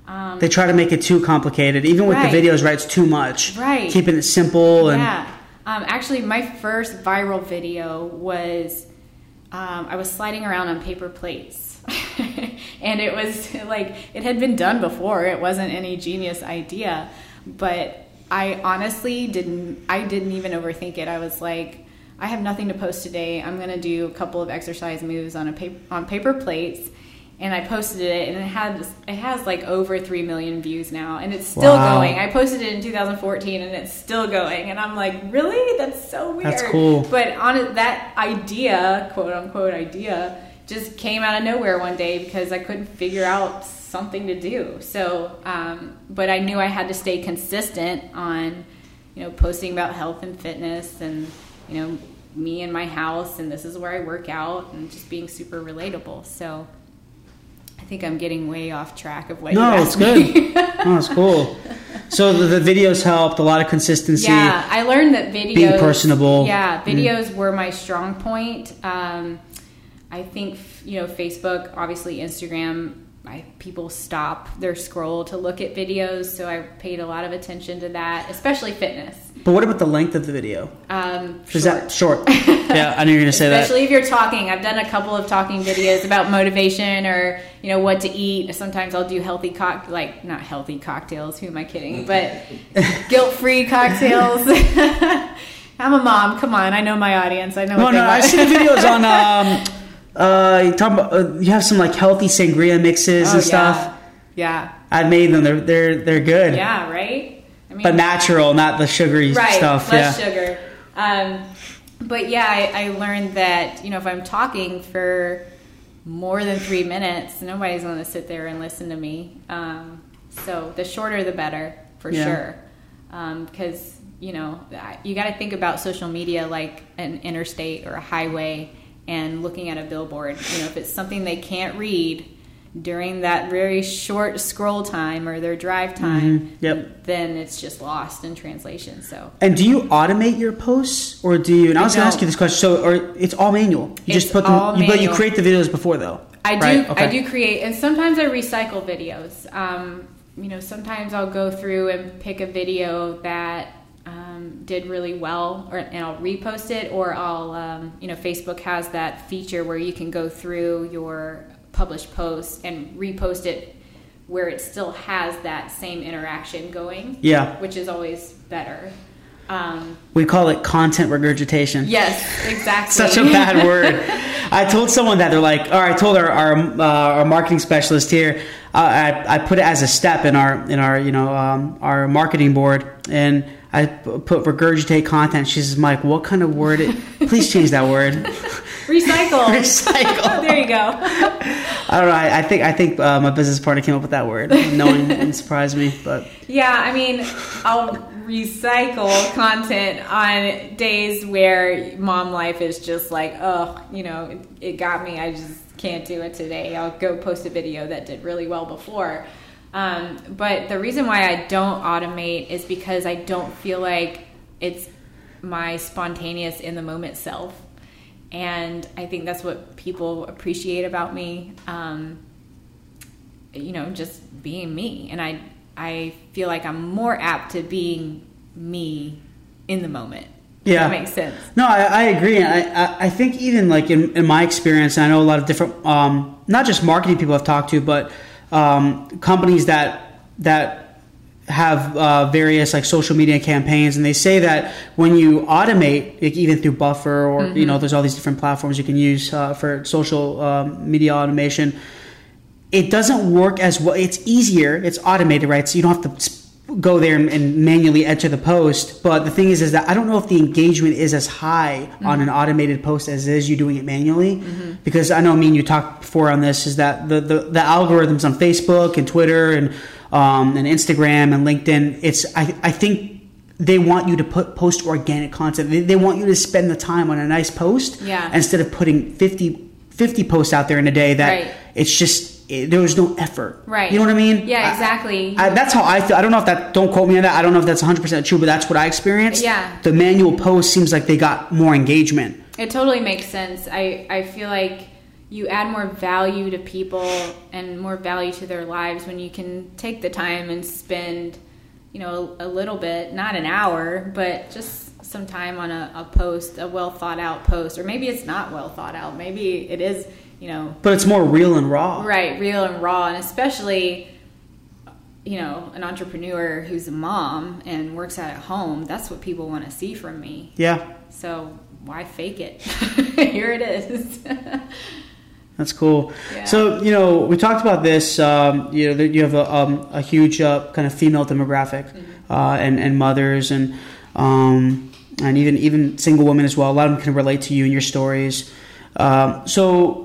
Um, They try to make it too complicated. Even with Right. the videos, right? It's too much. Right. Keeping it simple and yeah. Um, actually, my first viral video was um, I was sliding around on paper plates. [LAUGHS] and it was [LAUGHS] like, it had been done before. It wasn't any genius idea. But I honestly didn't, I didn't even overthink it. I was like, I have nothing to post today. I'm going to do a couple of exercise moves on a paper, on paper plates and I posted it, and it had it has like over three million views now, and it's still wow. going. I posted it in 2014, and it's still going, and I'm like, really? That's so weird. That's cool. But on that idea, quote unquote idea, just came out of nowhere one day because I couldn't figure out something to do. So, um, but I knew I had to stay consistent on, you know, posting about health and fitness, and you know, me and my house, and this is where I work out, and just being super relatable. So I think I'm getting way off track of what. No, it's good. [LAUGHS] no, it's cool. So the, the, videos helped a lot of consistency. Yeah, I learned that videos being personable. Yeah, videos mm. were my strong point. Um, I think you know Facebook, obviously Instagram. I, people stop their scroll to look at videos, so I paid a lot of attention to that, especially fitness. But what about the length of the video? Um, Is that short? [LAUGHS] yeah, I knew you were going to say that. Especially if you're talking. I've done a couple of talking videos about motivation or you know what to eat. Sometimes I'll do healthy cock like not healthy cocktails. Who am I kidding? [LAUGHS] But guilt-free cocktails. [LAUGHS] I'm a mom. Come on, I know my audience. I know. No, no, I see the videos on. Um, uh, you talk about uh, you have some like healthy sangria mixes oh, and stuff. Yeah. yeah. I've made them. They're they're they're good. Yeah. Right mean, but natural, not the sugary right, stuff. Less yeah. sugar. Um, but yeah, I, I learned that you know if I'm talking for more than three minutes, nobody's going to sit there and listen to me. Um, so the shorter, the better, for yeah. sure. Because um, you know you got to think about social media like an interstate or a highway, and looking at a billboard. You know, if it's something they can't read during that very short scroll time or their drive time, mm-hmm. yep. then it's just lost in translation. So. And do you automate your posts, or do you? And I was going to ask you this question. So, or it's all manual. You it's just put them, you, but you create the videos before though. I do. Right? Okay. I do create, and sometimes I recycle videos. Um, you know, sometimes I'll go through and pick a video that um, did really well, or, and I'll repost it, or I'll, um, you know, Facebook has that feature where you can go through your published post and repost it where it still has that same interaction going. Yeah. Which is always better. Um, we call it content regurgitation. Yes, exactly. [LAUGHS] Such a bad [LAUGHS] word. I told someone that they're like, or I told our our, uh, our marketing specialist here, uh, I, I put it as a step in our in our you know um, our marketing board, and I put regurgitate content. She says, Mike, what kind of word? It, [LAUGHS] please change that word. Recycle. [LAUGHS] Recycle. [LAUGHS] there you go. I don't know. I, think I think uh, my business partner came up with that word. Knowing and surprised me, but yeah. I mean, I'll recycle content on days where mom life is just like, oh, you know, it, it got me. I just can't do it today. I'll go post a video that did really well before. Um, but the reason why I don't automate is because I don't feel like it's my spontaneous in the moment self and I think that's what people appreciate about me. Um, you know, just being me, and I I feel like I'm more apt to being me in the moment. Yeah, that makes sense. No, I, I agree. I, I, I think even like in, in my experience, I know a lot of different, um, not just marketing people I've talked to, but um, companies that that have uh, various like social media campaigns and they say that when you automate like, even through buffer or mm-hmm. you know there's all these different platforms you can use uh, for social um, media automation it doesn't work as well. It's easier. It's automated right? So you don't have to go there and, and manually enter the post but the thing is is that i don't know if the engagement is as high mm-hmm. on an automated post as is you doing it manually mm-hmm. because i know I mean you talked before on this is that the, the the algorithms on facebook and twitter and um, and Instagram and LinkedIn, it's I, I think they want you to put post organic content. They, they want you to spend the time on a nice post yeah. instead of putting 50, 50 posts out there in a day that right. it's just it, there was no effort. Right. You know what I mean? Yeah, exactly. I, I, that's how I feel. I don't know if that, don't quote me on that. I don't know if that's 100% true, but that's what I experienced. Yeah. The manual post seems like they got more engagement. It totally makes sense. I, I feel like you add more value to people and more value to their lives when you can take the time and spend you know a, a little bit not an hour but just some time on a, a post, a well thought out post, or maybe it's not well thought out. Maybe it is, you know, But it's more real and raw. right, real and raw, and especially, you know, an entrepreneur who's a mom and works out at home. That's what people want to see from me. Yeah, So why fake it? [LAUGHS] Here it is. [LAUGHS] that's cool. Yeah. So you know, we talked about this. Um, you know, that you have a, um, a huge uh, kind of female demographic, Mm-hmm. uh, and and mothers and um, and even even single women as well. A lot of them can relate to you and your stories. Um, so.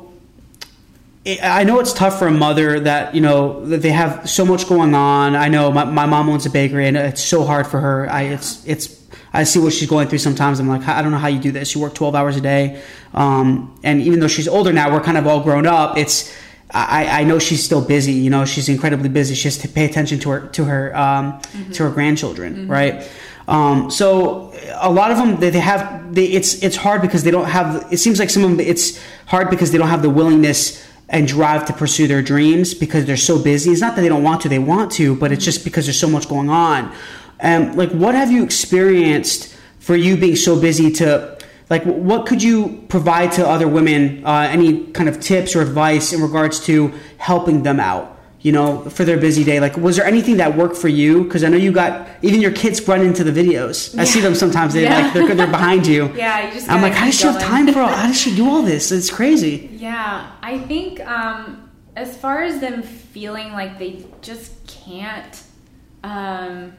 I I know it's tough for a mother that you know that they have so much going on. I know my, my mom owns a bakery and it's so hard for her. I it's it's I see what she's going through sometimes. I'm like I don't know how you do this. You work 12 hours a day, um, and even though she's older now, we're kind of all grown up. It's I, I know she's still busy. You know she's incredibly busy. She has to pay attention to her to her um, to her grandchildren, right? Um, so a lot of them they, they have they, it's it's hard because they don't have. It seems like some of them it's hard because they don't have the willingness and drive to pursue their dreams because they're so busy. It's not that they don't want to; they want to, but it's just because there's so much going on. And like, what have you experienced for you being so busy to? Like, what could you provide to other women? Uh, any kind of tips or advice in regards to helping them out? You know, for their busy day. Like, was there anything that worked for you? Because I know you got even your kids run into the videos. I see them sometimes. They Yeah. like they're, they're behind you. [LAUGHS] yeah, you just. I'm like, how does she have time for all? How does she do all this? It's crazy. Yeah, I think um, as far as them feeling like they just can't, um,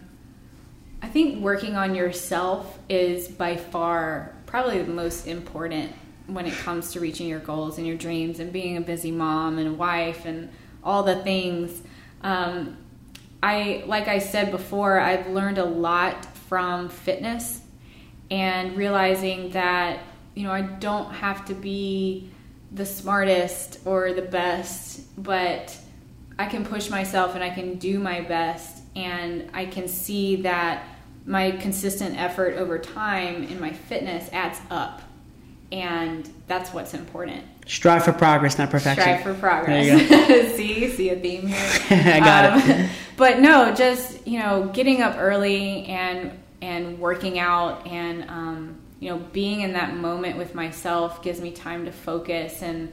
I think working on yourself is by far probably the most important when it comes to reaching your goals and your dreams and being a busy mom and wife and all the things. Um, I, like I said before, I've learned a lot from fitness and realizing that you know I don't have to be the smartest or the best, but I can push myself and I can do my best, and I can see that my consistent effort over time in my fitness adds up, and that's what's important. Strive for progress, not perfection. Strive for progress. There you [LAUGHS] see, see a theme here. [LAUGHS] I got it. But no, just you know, getting up early and and working out and um, you know, being in that moment with myself gives me time to focus and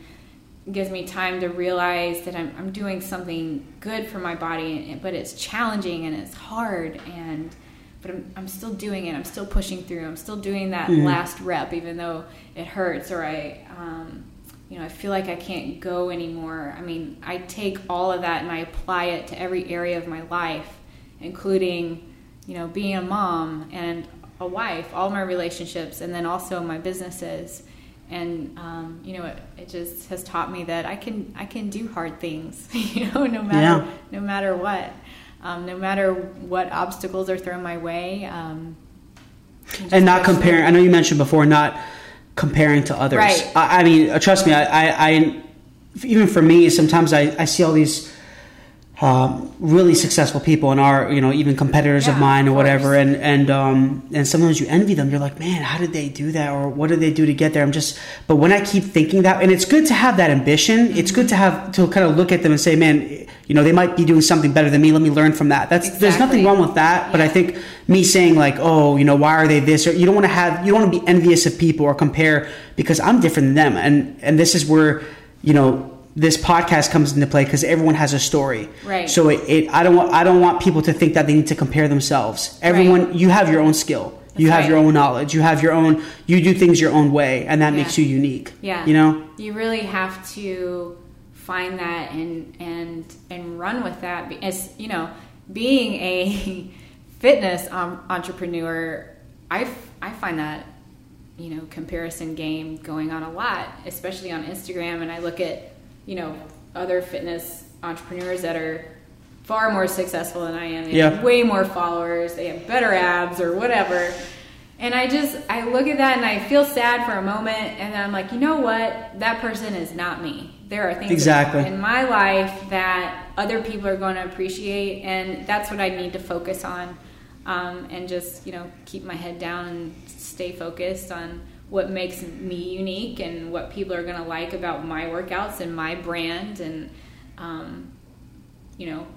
gives me time to realize that I'm, I'm doing something good for my body, but it's challenging and it's hard and but I'm, I'm still doing it. I'm still pushing through. I'm still doing that Mhm. last rep, even though it hurts or I, um, you know, I feel like I can't go anymore. I mean, I take all of that and I apply it to every area of my life, including, you know, being a mom and a wife, all my relationships, and then also my businesses. And um, you know, it, it just has taught me that I can I can do hard things. [LAUGHS] You know, no matter Yeah. no matter what, um, no matter what obstacles are thrown my way. Um, and not comparing. I know you mentioned before, not comparing to others. Right. I, I mean, trust me. I, I, I, even for me, sometimes I, I see all these um, really successful people and are you know, even competitors of mine or of whatever, and and um, and sometimes you envy them. You're like, man, how did they do that, or what did they do to get there? I'm just, but when I keep thinking that, and it's good to have that ambition. It's good to have to kind of look at them and say, man, you know, they might be doing something better than me. Let me learn from that. That's there's nothing wrong with that, but I think me saying like, oh, you know, why are they this? Or you don't want to have, you don't want to be envious of people or compare because I'm different than them, and and this is where, you know, this podcast comes into play because everyone has a story. Right. So it, it, I don't want, I don't want people to think that they need to compare themselves. Everyone, you have your own skill. you have right. your own knowledge. You have your own. You do things your own way, and that Yeah. makes you unique. Yeah. You know. You really have to find that and and and run with that. As you know, being a [LAUGHS] fitness um, entrepreneur, I find that you know comparison game going on a lot, especially on Instagram. And I look at you know other fitness entrepreneurs that are far more successful than I am. They Yeah. have way more followers. They have better abs or whatever. And I just I look at that and I feel sad for a moment, and then I'm like, you know what? That person is not me. There are things Exactly. in my life that other people are going to appreciate, and that's what I need to focus on, um, and just you know keep my head down and stay focused on what makes me unique and what people are going to like about my workouts and my brand, and um, you know,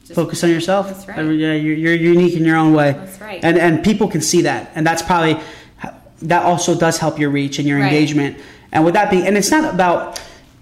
just Focus on yourself. That's right. Yeah, you're, you're unique in your own way. That's right. And and people can see that, and that's probably that also does help your reach and your Right. engagement. And with that being, and it's not about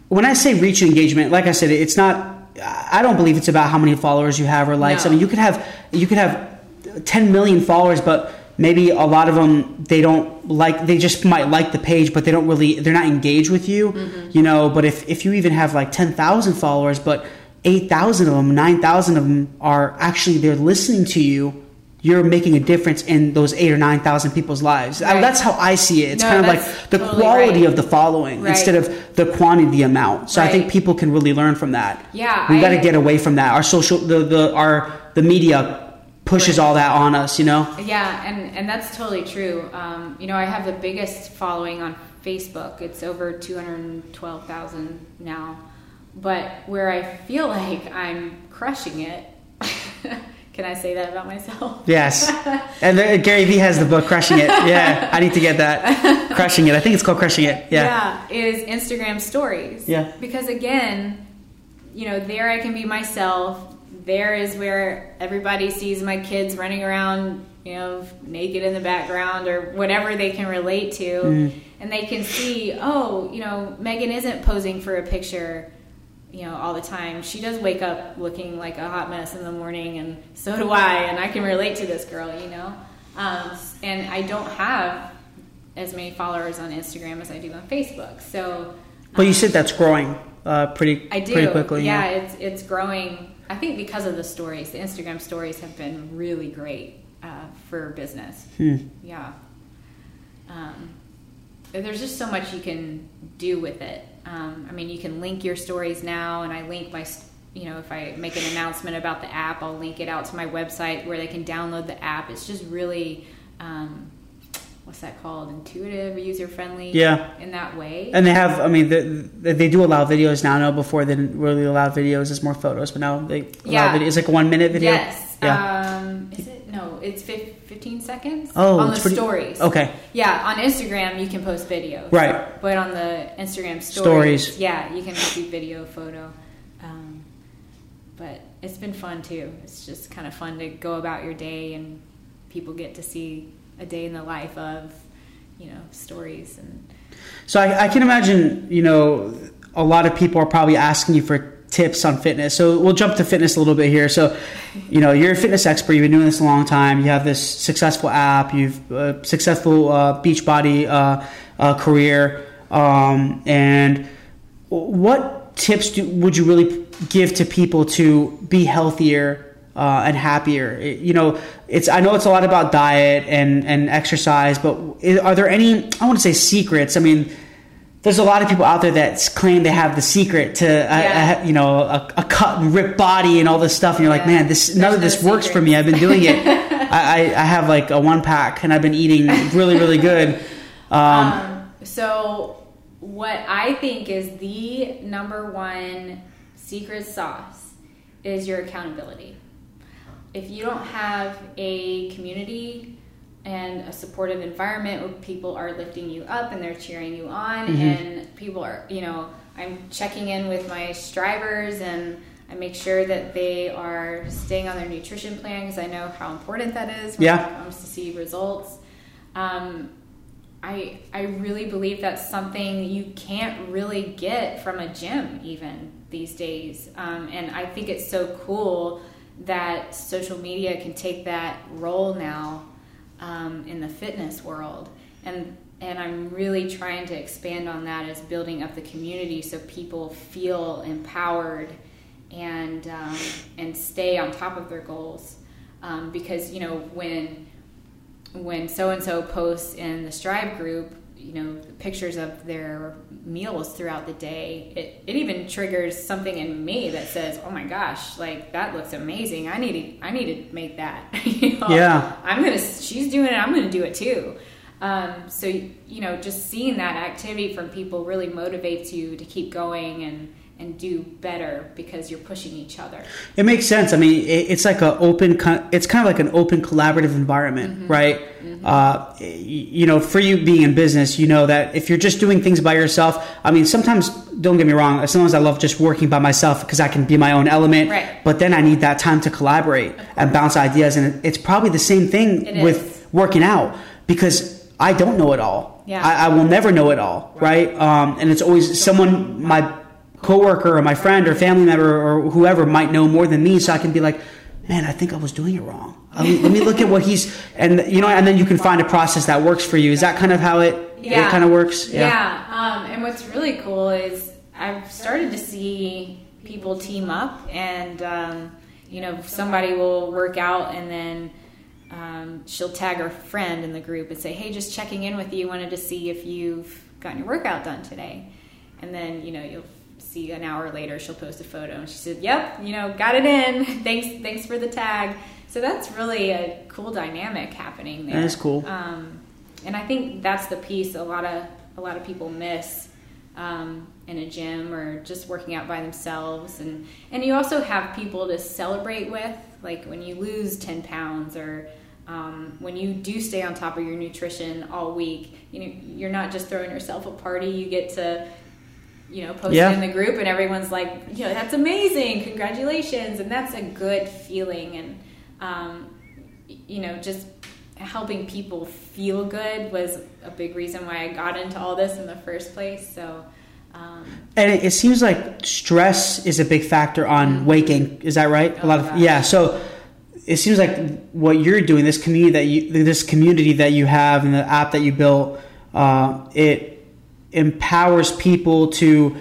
when I say reach and engagement. Like I said, it's not. I don't believe it's about how many followers you have or likes. I mean, you could have you could have 10 million followers, but maybe a lot of them they don't like. They just might like the page, but they don't really. They're not engaged with you. Mm-hmm. You know. But if if you even have like 10,000 followers, but 8,000 of them, 9,000 of them are actually they're listening to you. You're making a difference in those eight or nine thousand people's lives. I- that's how I see it. It's No, kind of like the totally quality right. of the following Right. instead of the quantity, the amount. So I think people can really learn from that. Yeah, we got to get away from that. Our social, the the our the media pushes Right. all that on us. You know. Yeah, and, and that's totally true. Um, you know, I have the biggest following on Facebook. It's over 212,000 now. But where I feel [LAUGHS] like I'm crushing it, [LAUGHS] can I say that about myself? Yes. [LAUGHS] And the, Gary Vee has the book Crushing It. Yeah, I need to get that. Crushing It. I think it's called Crushing It. Yeah. Yeah, is Instagram stories. Yeah. Because again, you know, there I can be myself. There is where everybody sees my kids running around, you know, naked in the background or whatever they can relate to. Mm-hmm. And they can see, oh, you know, Megan isn't posing for a picture, you know, all the time. She does wake up looking like a hot mess in the morning, and so do I. And I can relate to this girl, you know. Um, and I don't have as many followers on Instagram as I do on Facebook. So But you said that's growing uh, pretty I do. pretty quickly. Yeah, it's it's growing. I think because of the stories, the Instagram stories have been really great uh, for business. Hmm. Yeah. Um, there's just so much you can do with it. Um, I mean, you can link your stories now, and I link my, you know, if I make an announcement about the app, I'll link it out to my website where they can download the app. It's just really, um, what's that called? Intuitive, user friendly. Yeah. In that way. And they have, I mean, they, they do allow videos now. No, before they didn't really allow videos. It's more photos, but now they allow Yeah. video. It's like a one minute video. Yes. Yeah. Um, is it? No, it's 15 seconds. Oh, on the pretty- stories. Okay. Yeah, on Instagram you can post videos. Right. But on the Instagram stories, Stories. yeah, you can do video, photo. Um, but it's been fun too. It's just kind of fun to go about your day and people get to see a day in the life of, you know, stories and So I, I can imagine, you know, a lot of people are probably asking you for tips on fitness. So we'll jump to fitness a little bit here. So, you know, you're a fitness expert. You've been doing this a long time. You have this successful app. You've uh, successful uh, Beachbody uh, uh, career. Um, and what tips do, would you really give to people to be healthier uh, and happier? It- you know, it's I know it's a lot about diet and and exercise, but are there any I want to say secrets? I mean, there's a lot of people out there that claim they have the secret to a, Yeah. a, you know a, a cut and rip body and all this stuff, and you're like, man, this none of There's this works for me. I've been doing it. [LAUGHS] I, I, I have like a one pack, and I've been eating really really good. [LAUGHS] Um, Um, so, what I think is the number one secret sauce is your accountability. If you don't have a community and a supportive environment where people are lifting you up and they're cheering you on, and people are, you know, I'm checking in with my strivers and I make sure that they are staying on their nutrition plan because I know how important that is when Yeah. it comes to see results. Um, I I really believe that's something you can't really get from a gym even these days, um, and I think it's so cool that social media can take that role now um, in the fitness world, and and I'm really trying to expand on that as building up the community so people feel empowered and um, and stay on top of their goals, um, because you know when when so and so posts in the Strive group, you know, pictures of their meals throughout the day, it, it even triggers something in me that says, "Oh my gosh, like that looks amazing. I need to, I need to make that." [LAUGHS] you know? Yeah. I'm gonna. She's doing it. I'm gonna do it too. Um, so you know, just seeing that activity from people really motivates you to keep going and and do better because you're pushing each other. It makes sense. I mean, it's like an open. It's kind of like an open collaborative environment, right? Uh, you know, for you being in business, you know that if you're just doing things by yourself, I mean, sometimes don't get me wrong. Sometimes I love just working by myself because I can be my own element. Right. But then I need that time to collaborate and bounce ideas, and it's probably the same thing It with is. working out because I don't know it all. Yeah. I, I will never know it all, right? Um, and it's always someone, my coworker or my friend or family member or whoever might know more than me, so I can be like, man, I think I was doing it wrong. Let me, let me look at what he's, and you know, and then you can find a process that works for you. Is that kind of how it, Yeah. it kind of works? Yeah. Um, and what's really cool is I've started to see people team up, and um, you know, somebody will work out, and then um, she'll tag her friend in the group and say, "Hey, just checking in with you. Wanted to see if you've gotten your workout done today." And then you know you'll see an hour later she'll post a photo and she said, "Yep, you know, got it in. [LAUGHS] thanks, thanks for the tag." So that's really a cool dynamic happening there. That is cool. Um, and I think that's the piece a lot of a lot of people miss um, in a gym or just working out by themselves. And and you also have people to celebrate with, like when you lose ten pounds or um, when you do stay on top of your nutrition all week. You know, you're not just throwing yourself a party. You get to you know post Yeah. in the group, and everyone's like, you know, that's amazing, congratulations, and that's a good feeling. And um, you know, just helping people feel good was a big reason why I got into all this in the first place. So, um, And it, it seems like stress is a big factor on gain. Is that right? a Oh, lot of gosh. yeah. So it seems like what you're doing, this community that you, this community that you have, and the app that you built, uh, it empowers people to,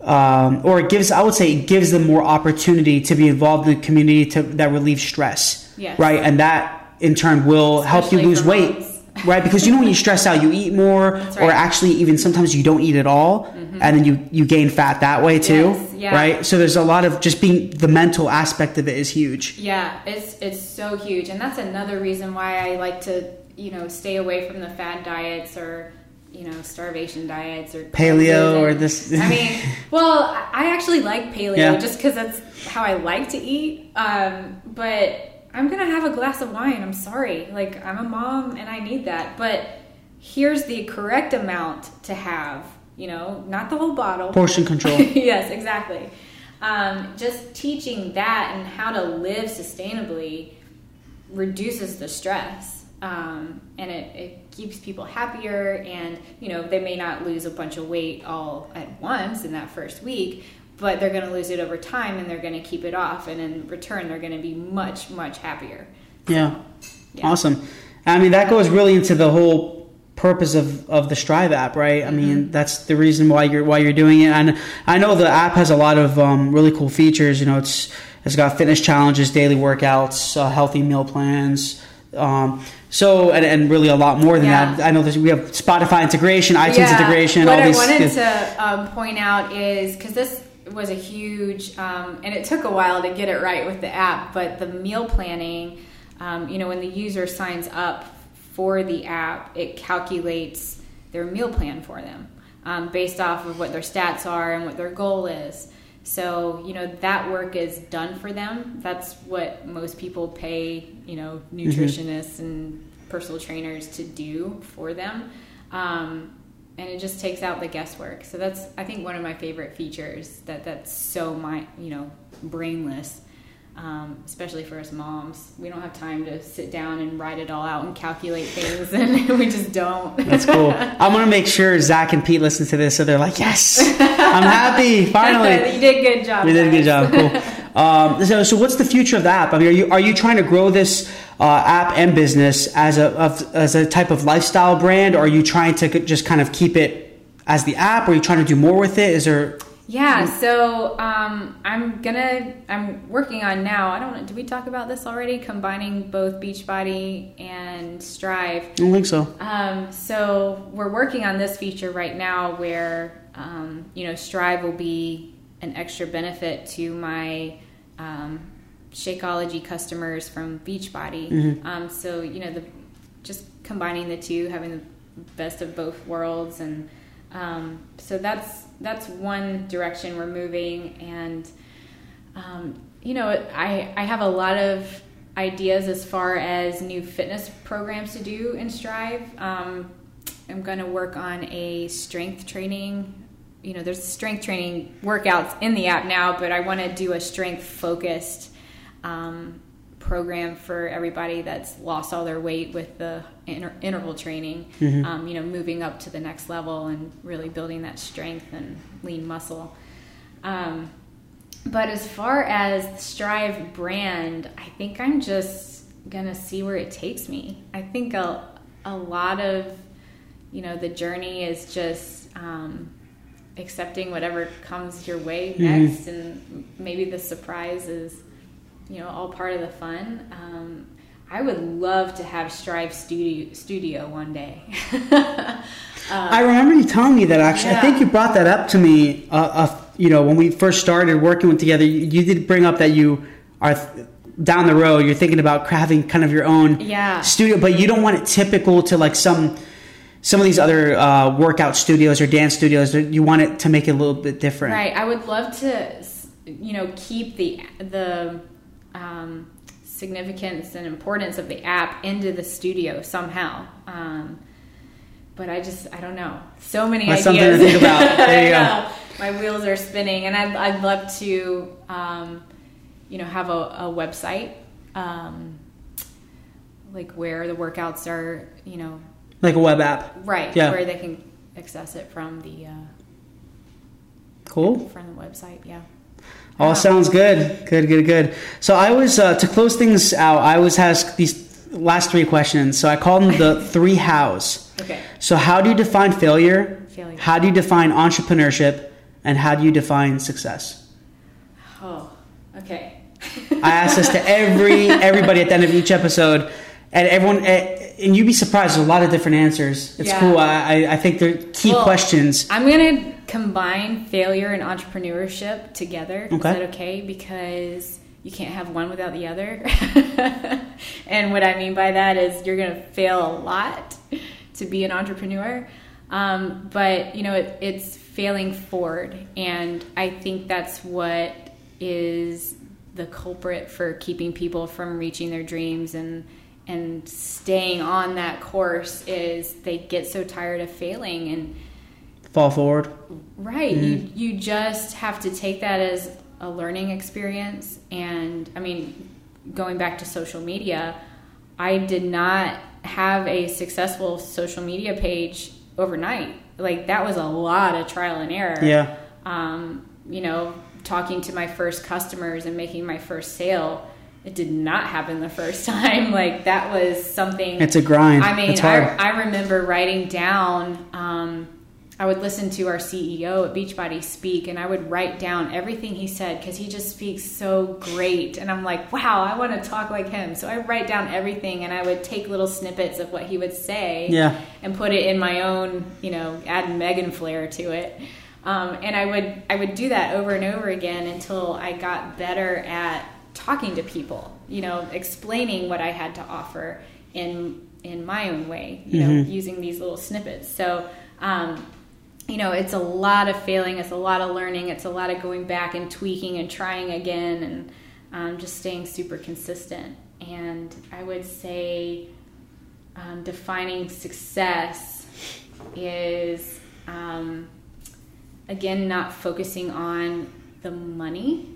um, or it gives. I would say it gives them more opportunity to be involved in the community to that relieves stress. Yes. Right, and that in turn will help you lose weight. moms. [LAUGHS] Right, because you know when you stress out, you eat more, That's or. Mm-hmm. actually even sometimes you don't eat at all, and then you you gain fat that way too. Yes, yeah. Right, so there's a lot of just being the mental aspect of it is huge. yeah, it's it's so huge, and that's another reason why I like to you know stay away from the fad diets or you know starvation diets or Paleo or this- I mean, [LAUGHS] well, I actually like paleo Yeah. just because that's how I like to eat. Um, but I'm gonna have a glass of wine. I'm sorry, like I'm a mom and I need that. But here's the correct amount to have. You know, not the whole bottle. Portion control. [LAUGHS] yes, exactly. Um, just teaching that and how to live sustainably reduces the stress. Um, and it, it keeps people happier and you know they may not lose a bunch of weight all at once in that first week but they're going to lose it over time and they're going to keep it off and in return they're going to be much much happier Yeah. Yeah. Awesome. I mean, that goes really into the whole purpose of, of the Strive app, right? I Mm-hmm. mean, that's the reason why you're why you're doing it. And I know the app has a lot of um, really cool features. You know, it's it's got fitness challenges, daily workouts, uh, healthy meal plans. Um, so and, and really a lot more than Yeah. that. I know there's, we have Spotify integration, iTunes Yeah. integration, What all I these. wanted to um, point out is because this was a huge, um, and it took a while to get it right with the app, but the meal planning, um, you know, when the user signs up for the app, it calculates their meal plan for them um, based off of what their stats are and what their goal is. So, you know, that work is done for them. That's what most people pay, you know, nutritionists and personal trainers to do for them. Um, and it just takes out the guesswork. So that's, I think, one of my favorite features that that's so my, you know, brainless. Um, especially for us moms, we don't have time to sit down and write it all out and calculate things, [LAUGHS] and we just don't. That's cool. I'm gonna make sure Zach and Pete listen to this, so they're like, "Yes, I'm happy, [LAUGHS] finally." you did a good job. We did a good job. Cool. [LAUGHS] Um, so, so what's the future of the app? I mean, are you are you trying to grow this uh, app and business as a of, as a type of lifestyle brand, or are you trying to just kind of keep it as the app? Or are you trying to do more with it? Is there? Yeah, so um, I'm gonna I'm working on now. I don't know. Did we talk about this already? Combining both Beachbody and Strive. I don't think so. Um, so we're working on this feature right now, where um, you know Strive will be an extra benefit to my um, Shakeology customers from Beachbody. Um, so you know the just combining the two, having the best of both worlds, and um, so that's that's one direction we're moving, and um, you know I I have a lot of ideas as far as new fitness programs to do in Strive. Um, I'm going to work on a strength training. You know, there's strength training workouts in the app now, but I want to do a strength focused um, program for everybody that's lost all their weight with the inter- interval training. Mm-hmm. Um, you know, moving up to the next level and really building that strength and lean muscle. Um, but as far as Strive brand, I think I'm just gonna see where it takes me. I think a a lot of you know the journey is just um, accepting whatever comes your way Mhm. next, and maybe the surprise is you know all part of the fun. Um, I would love to have Strive Studio Studio one day. [LAUGHS] I remember you telling me that actually. I think you brought that up to me. Uh, uh, you know, when we first started working with together, you, you did bring up that you are th- down the road. You're thinking about having kind of your own Yeah. studio, but you don't want it typical to like some some of these other uh, workout studios or dance studios. You want it to make it a little bit different. Right. I would love to, you know, keep the the um, significance and importance of the app into the studio somehow. Um, but I just, I don't know. So many That's ideas. something to think about. [LAUGHS] There you go. My wheels are spinning, and I'd, I'd love to, um, you know, have a, a website, um, like where the workouts are, you know, Like a web app. right, Yeah. where they can access it from the uh, Cool. from the website. Yeah. All Wow. sounds good. Good, good, good. So I was uh, to close things out. I was asked these last three questions. So I called them the [LAUGHS] three hows. Okay. So how do you define failure? Failure. How do you define entrepreneurship? And how do you define success? Oh, okay. I ask this to every [LAUGHS] everybody at the end of each episode, and everyone, eh, and you'd be surprised. There's a lot of different answers. It's Yeah. cool. I, I- I think they're key Well, questions. I'm gonna combine failure and entrepreneurship together. Is Okay. that okay? Because you can't have one without the other. [LAUGHS] and what I mean by that is you're gonna fail a lot to be an entrepreneur. Um, but you know, it, it's failing forward, and I think that's what is the culprit for keeping people from reaching their dreams and and staying on that course is they get so tired of failing and Fall forward. Right. You you just have to take that as a learning experience and I mean going back to social media, I did not have a successful social media page overnight. Like that was a lot of trial and error. Yeah. Um, you know, talking to my first customers and making my first sale, it did not happen the first [LAUGHS] time. Like that was something It's a grind. I mean, I. I remember writing down, um, I would listen to our CEO at Beachbody speak, and I would write down everything he said because he just speaks so great. And I'm like, wow, I want to talk like him. So I write down everything, and I would take little snippets of what he would say Yeah. and put it in my own, you know, add Megan flair to it. Um, and I would I would do that over and over again until I got better at talking to people, you know, explaining what I had to offer in in my own way, you know, using these little snippets. So, um, you know, it's a lot of failing, it's a lot of learning, it's a lot of going back and tweaking and trying again, and um, just staying super consistent. And I would say um, defining success is um, again not focusing on the money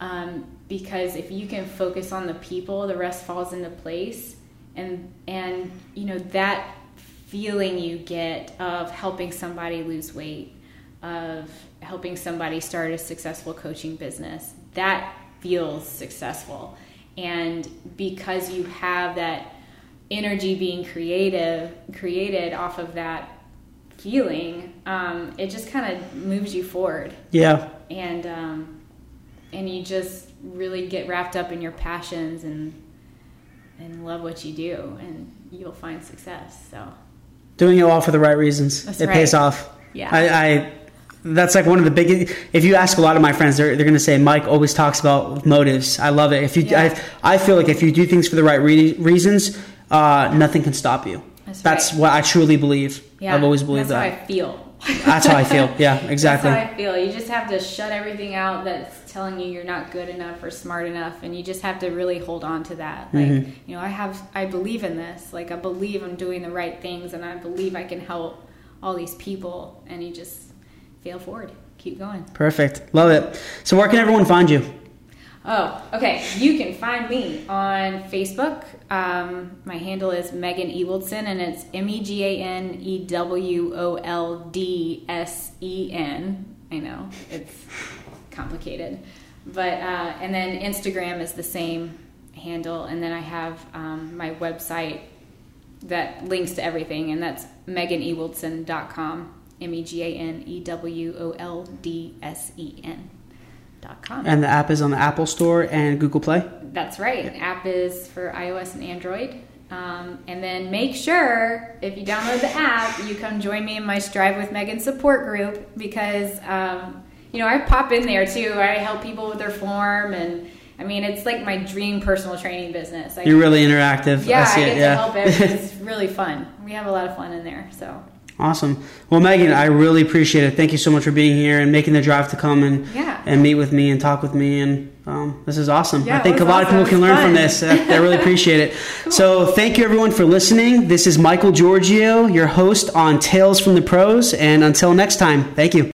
um, because if you can focus on the people the rest falls into place and and you know that feeling you get of helping somebody lose weight of helping somebody start a successful coaching business. That feels successful. And because you have that energy being creative created off of that feeling um, it just kind of moves you forward. Yeah. and um, and you just really get wrapped up in your passions and and love what you do and you'll find success so Doing it all for the right reasons. That's it right. pays off. Yeah. I, I that's like one of the big if you ask a lot of my friends they're, they're going to say mike always talks about motives i love it if you Yeah. I, I feel like if you do things for the right re- reasons uh, nothing can stop you That's right. what i truly believe yeah i've always believed that's that how i feel that's how i feel [LAUGHS] yeah exactly That's how I feel. You just have to shut everything out that's telling you you're not good enough or smart enough, and you just have to really hold on to that. Like, Mm-hmm. you know, I have, I believe in this. Like, I believe I'm doing the right things, and I believe I can help all these people. And you just fail forward, keep going. perfect love it so where can everyone find you Oh, okay. You can find me on Facebook. Um, my handle is Megan Ewoldsen, and it's M E G A N E W O L D S E N. I know it's complicated, but uh, and then Instagram is the same handle, and then I have um, my website that links to everything, and that's meganewoldsen.com. M E G A N E W O L D S E N. And the app is on the Apple Store and Google Play? That's right. The app is for iOS and Android. Um, and then make sure if you download the app, you come join me in my Strive with Megan support group because, um, you know, I pop in there too. I help people with their form and I mean, it's like my dream personal training business. I, You're really interactive. Yeah, I, I, get it, to yeah. help everyone. [LAUGHS] It's really fun. We have a lot of fun in there. So Awesome. Well, Megan, I really appreciate it. Thank you so much for being here and making the drive to come and Yeah. and meet with me and talk with me. And um, this is awesome. Yeah, I think a lot awesome. of people can It learn from this. Uh, I really appreciate it. [LAUGHS] So, thank you everyone for listening. This is Michael Georgiou, your host on Tales from the Pros. And until next time, thank you.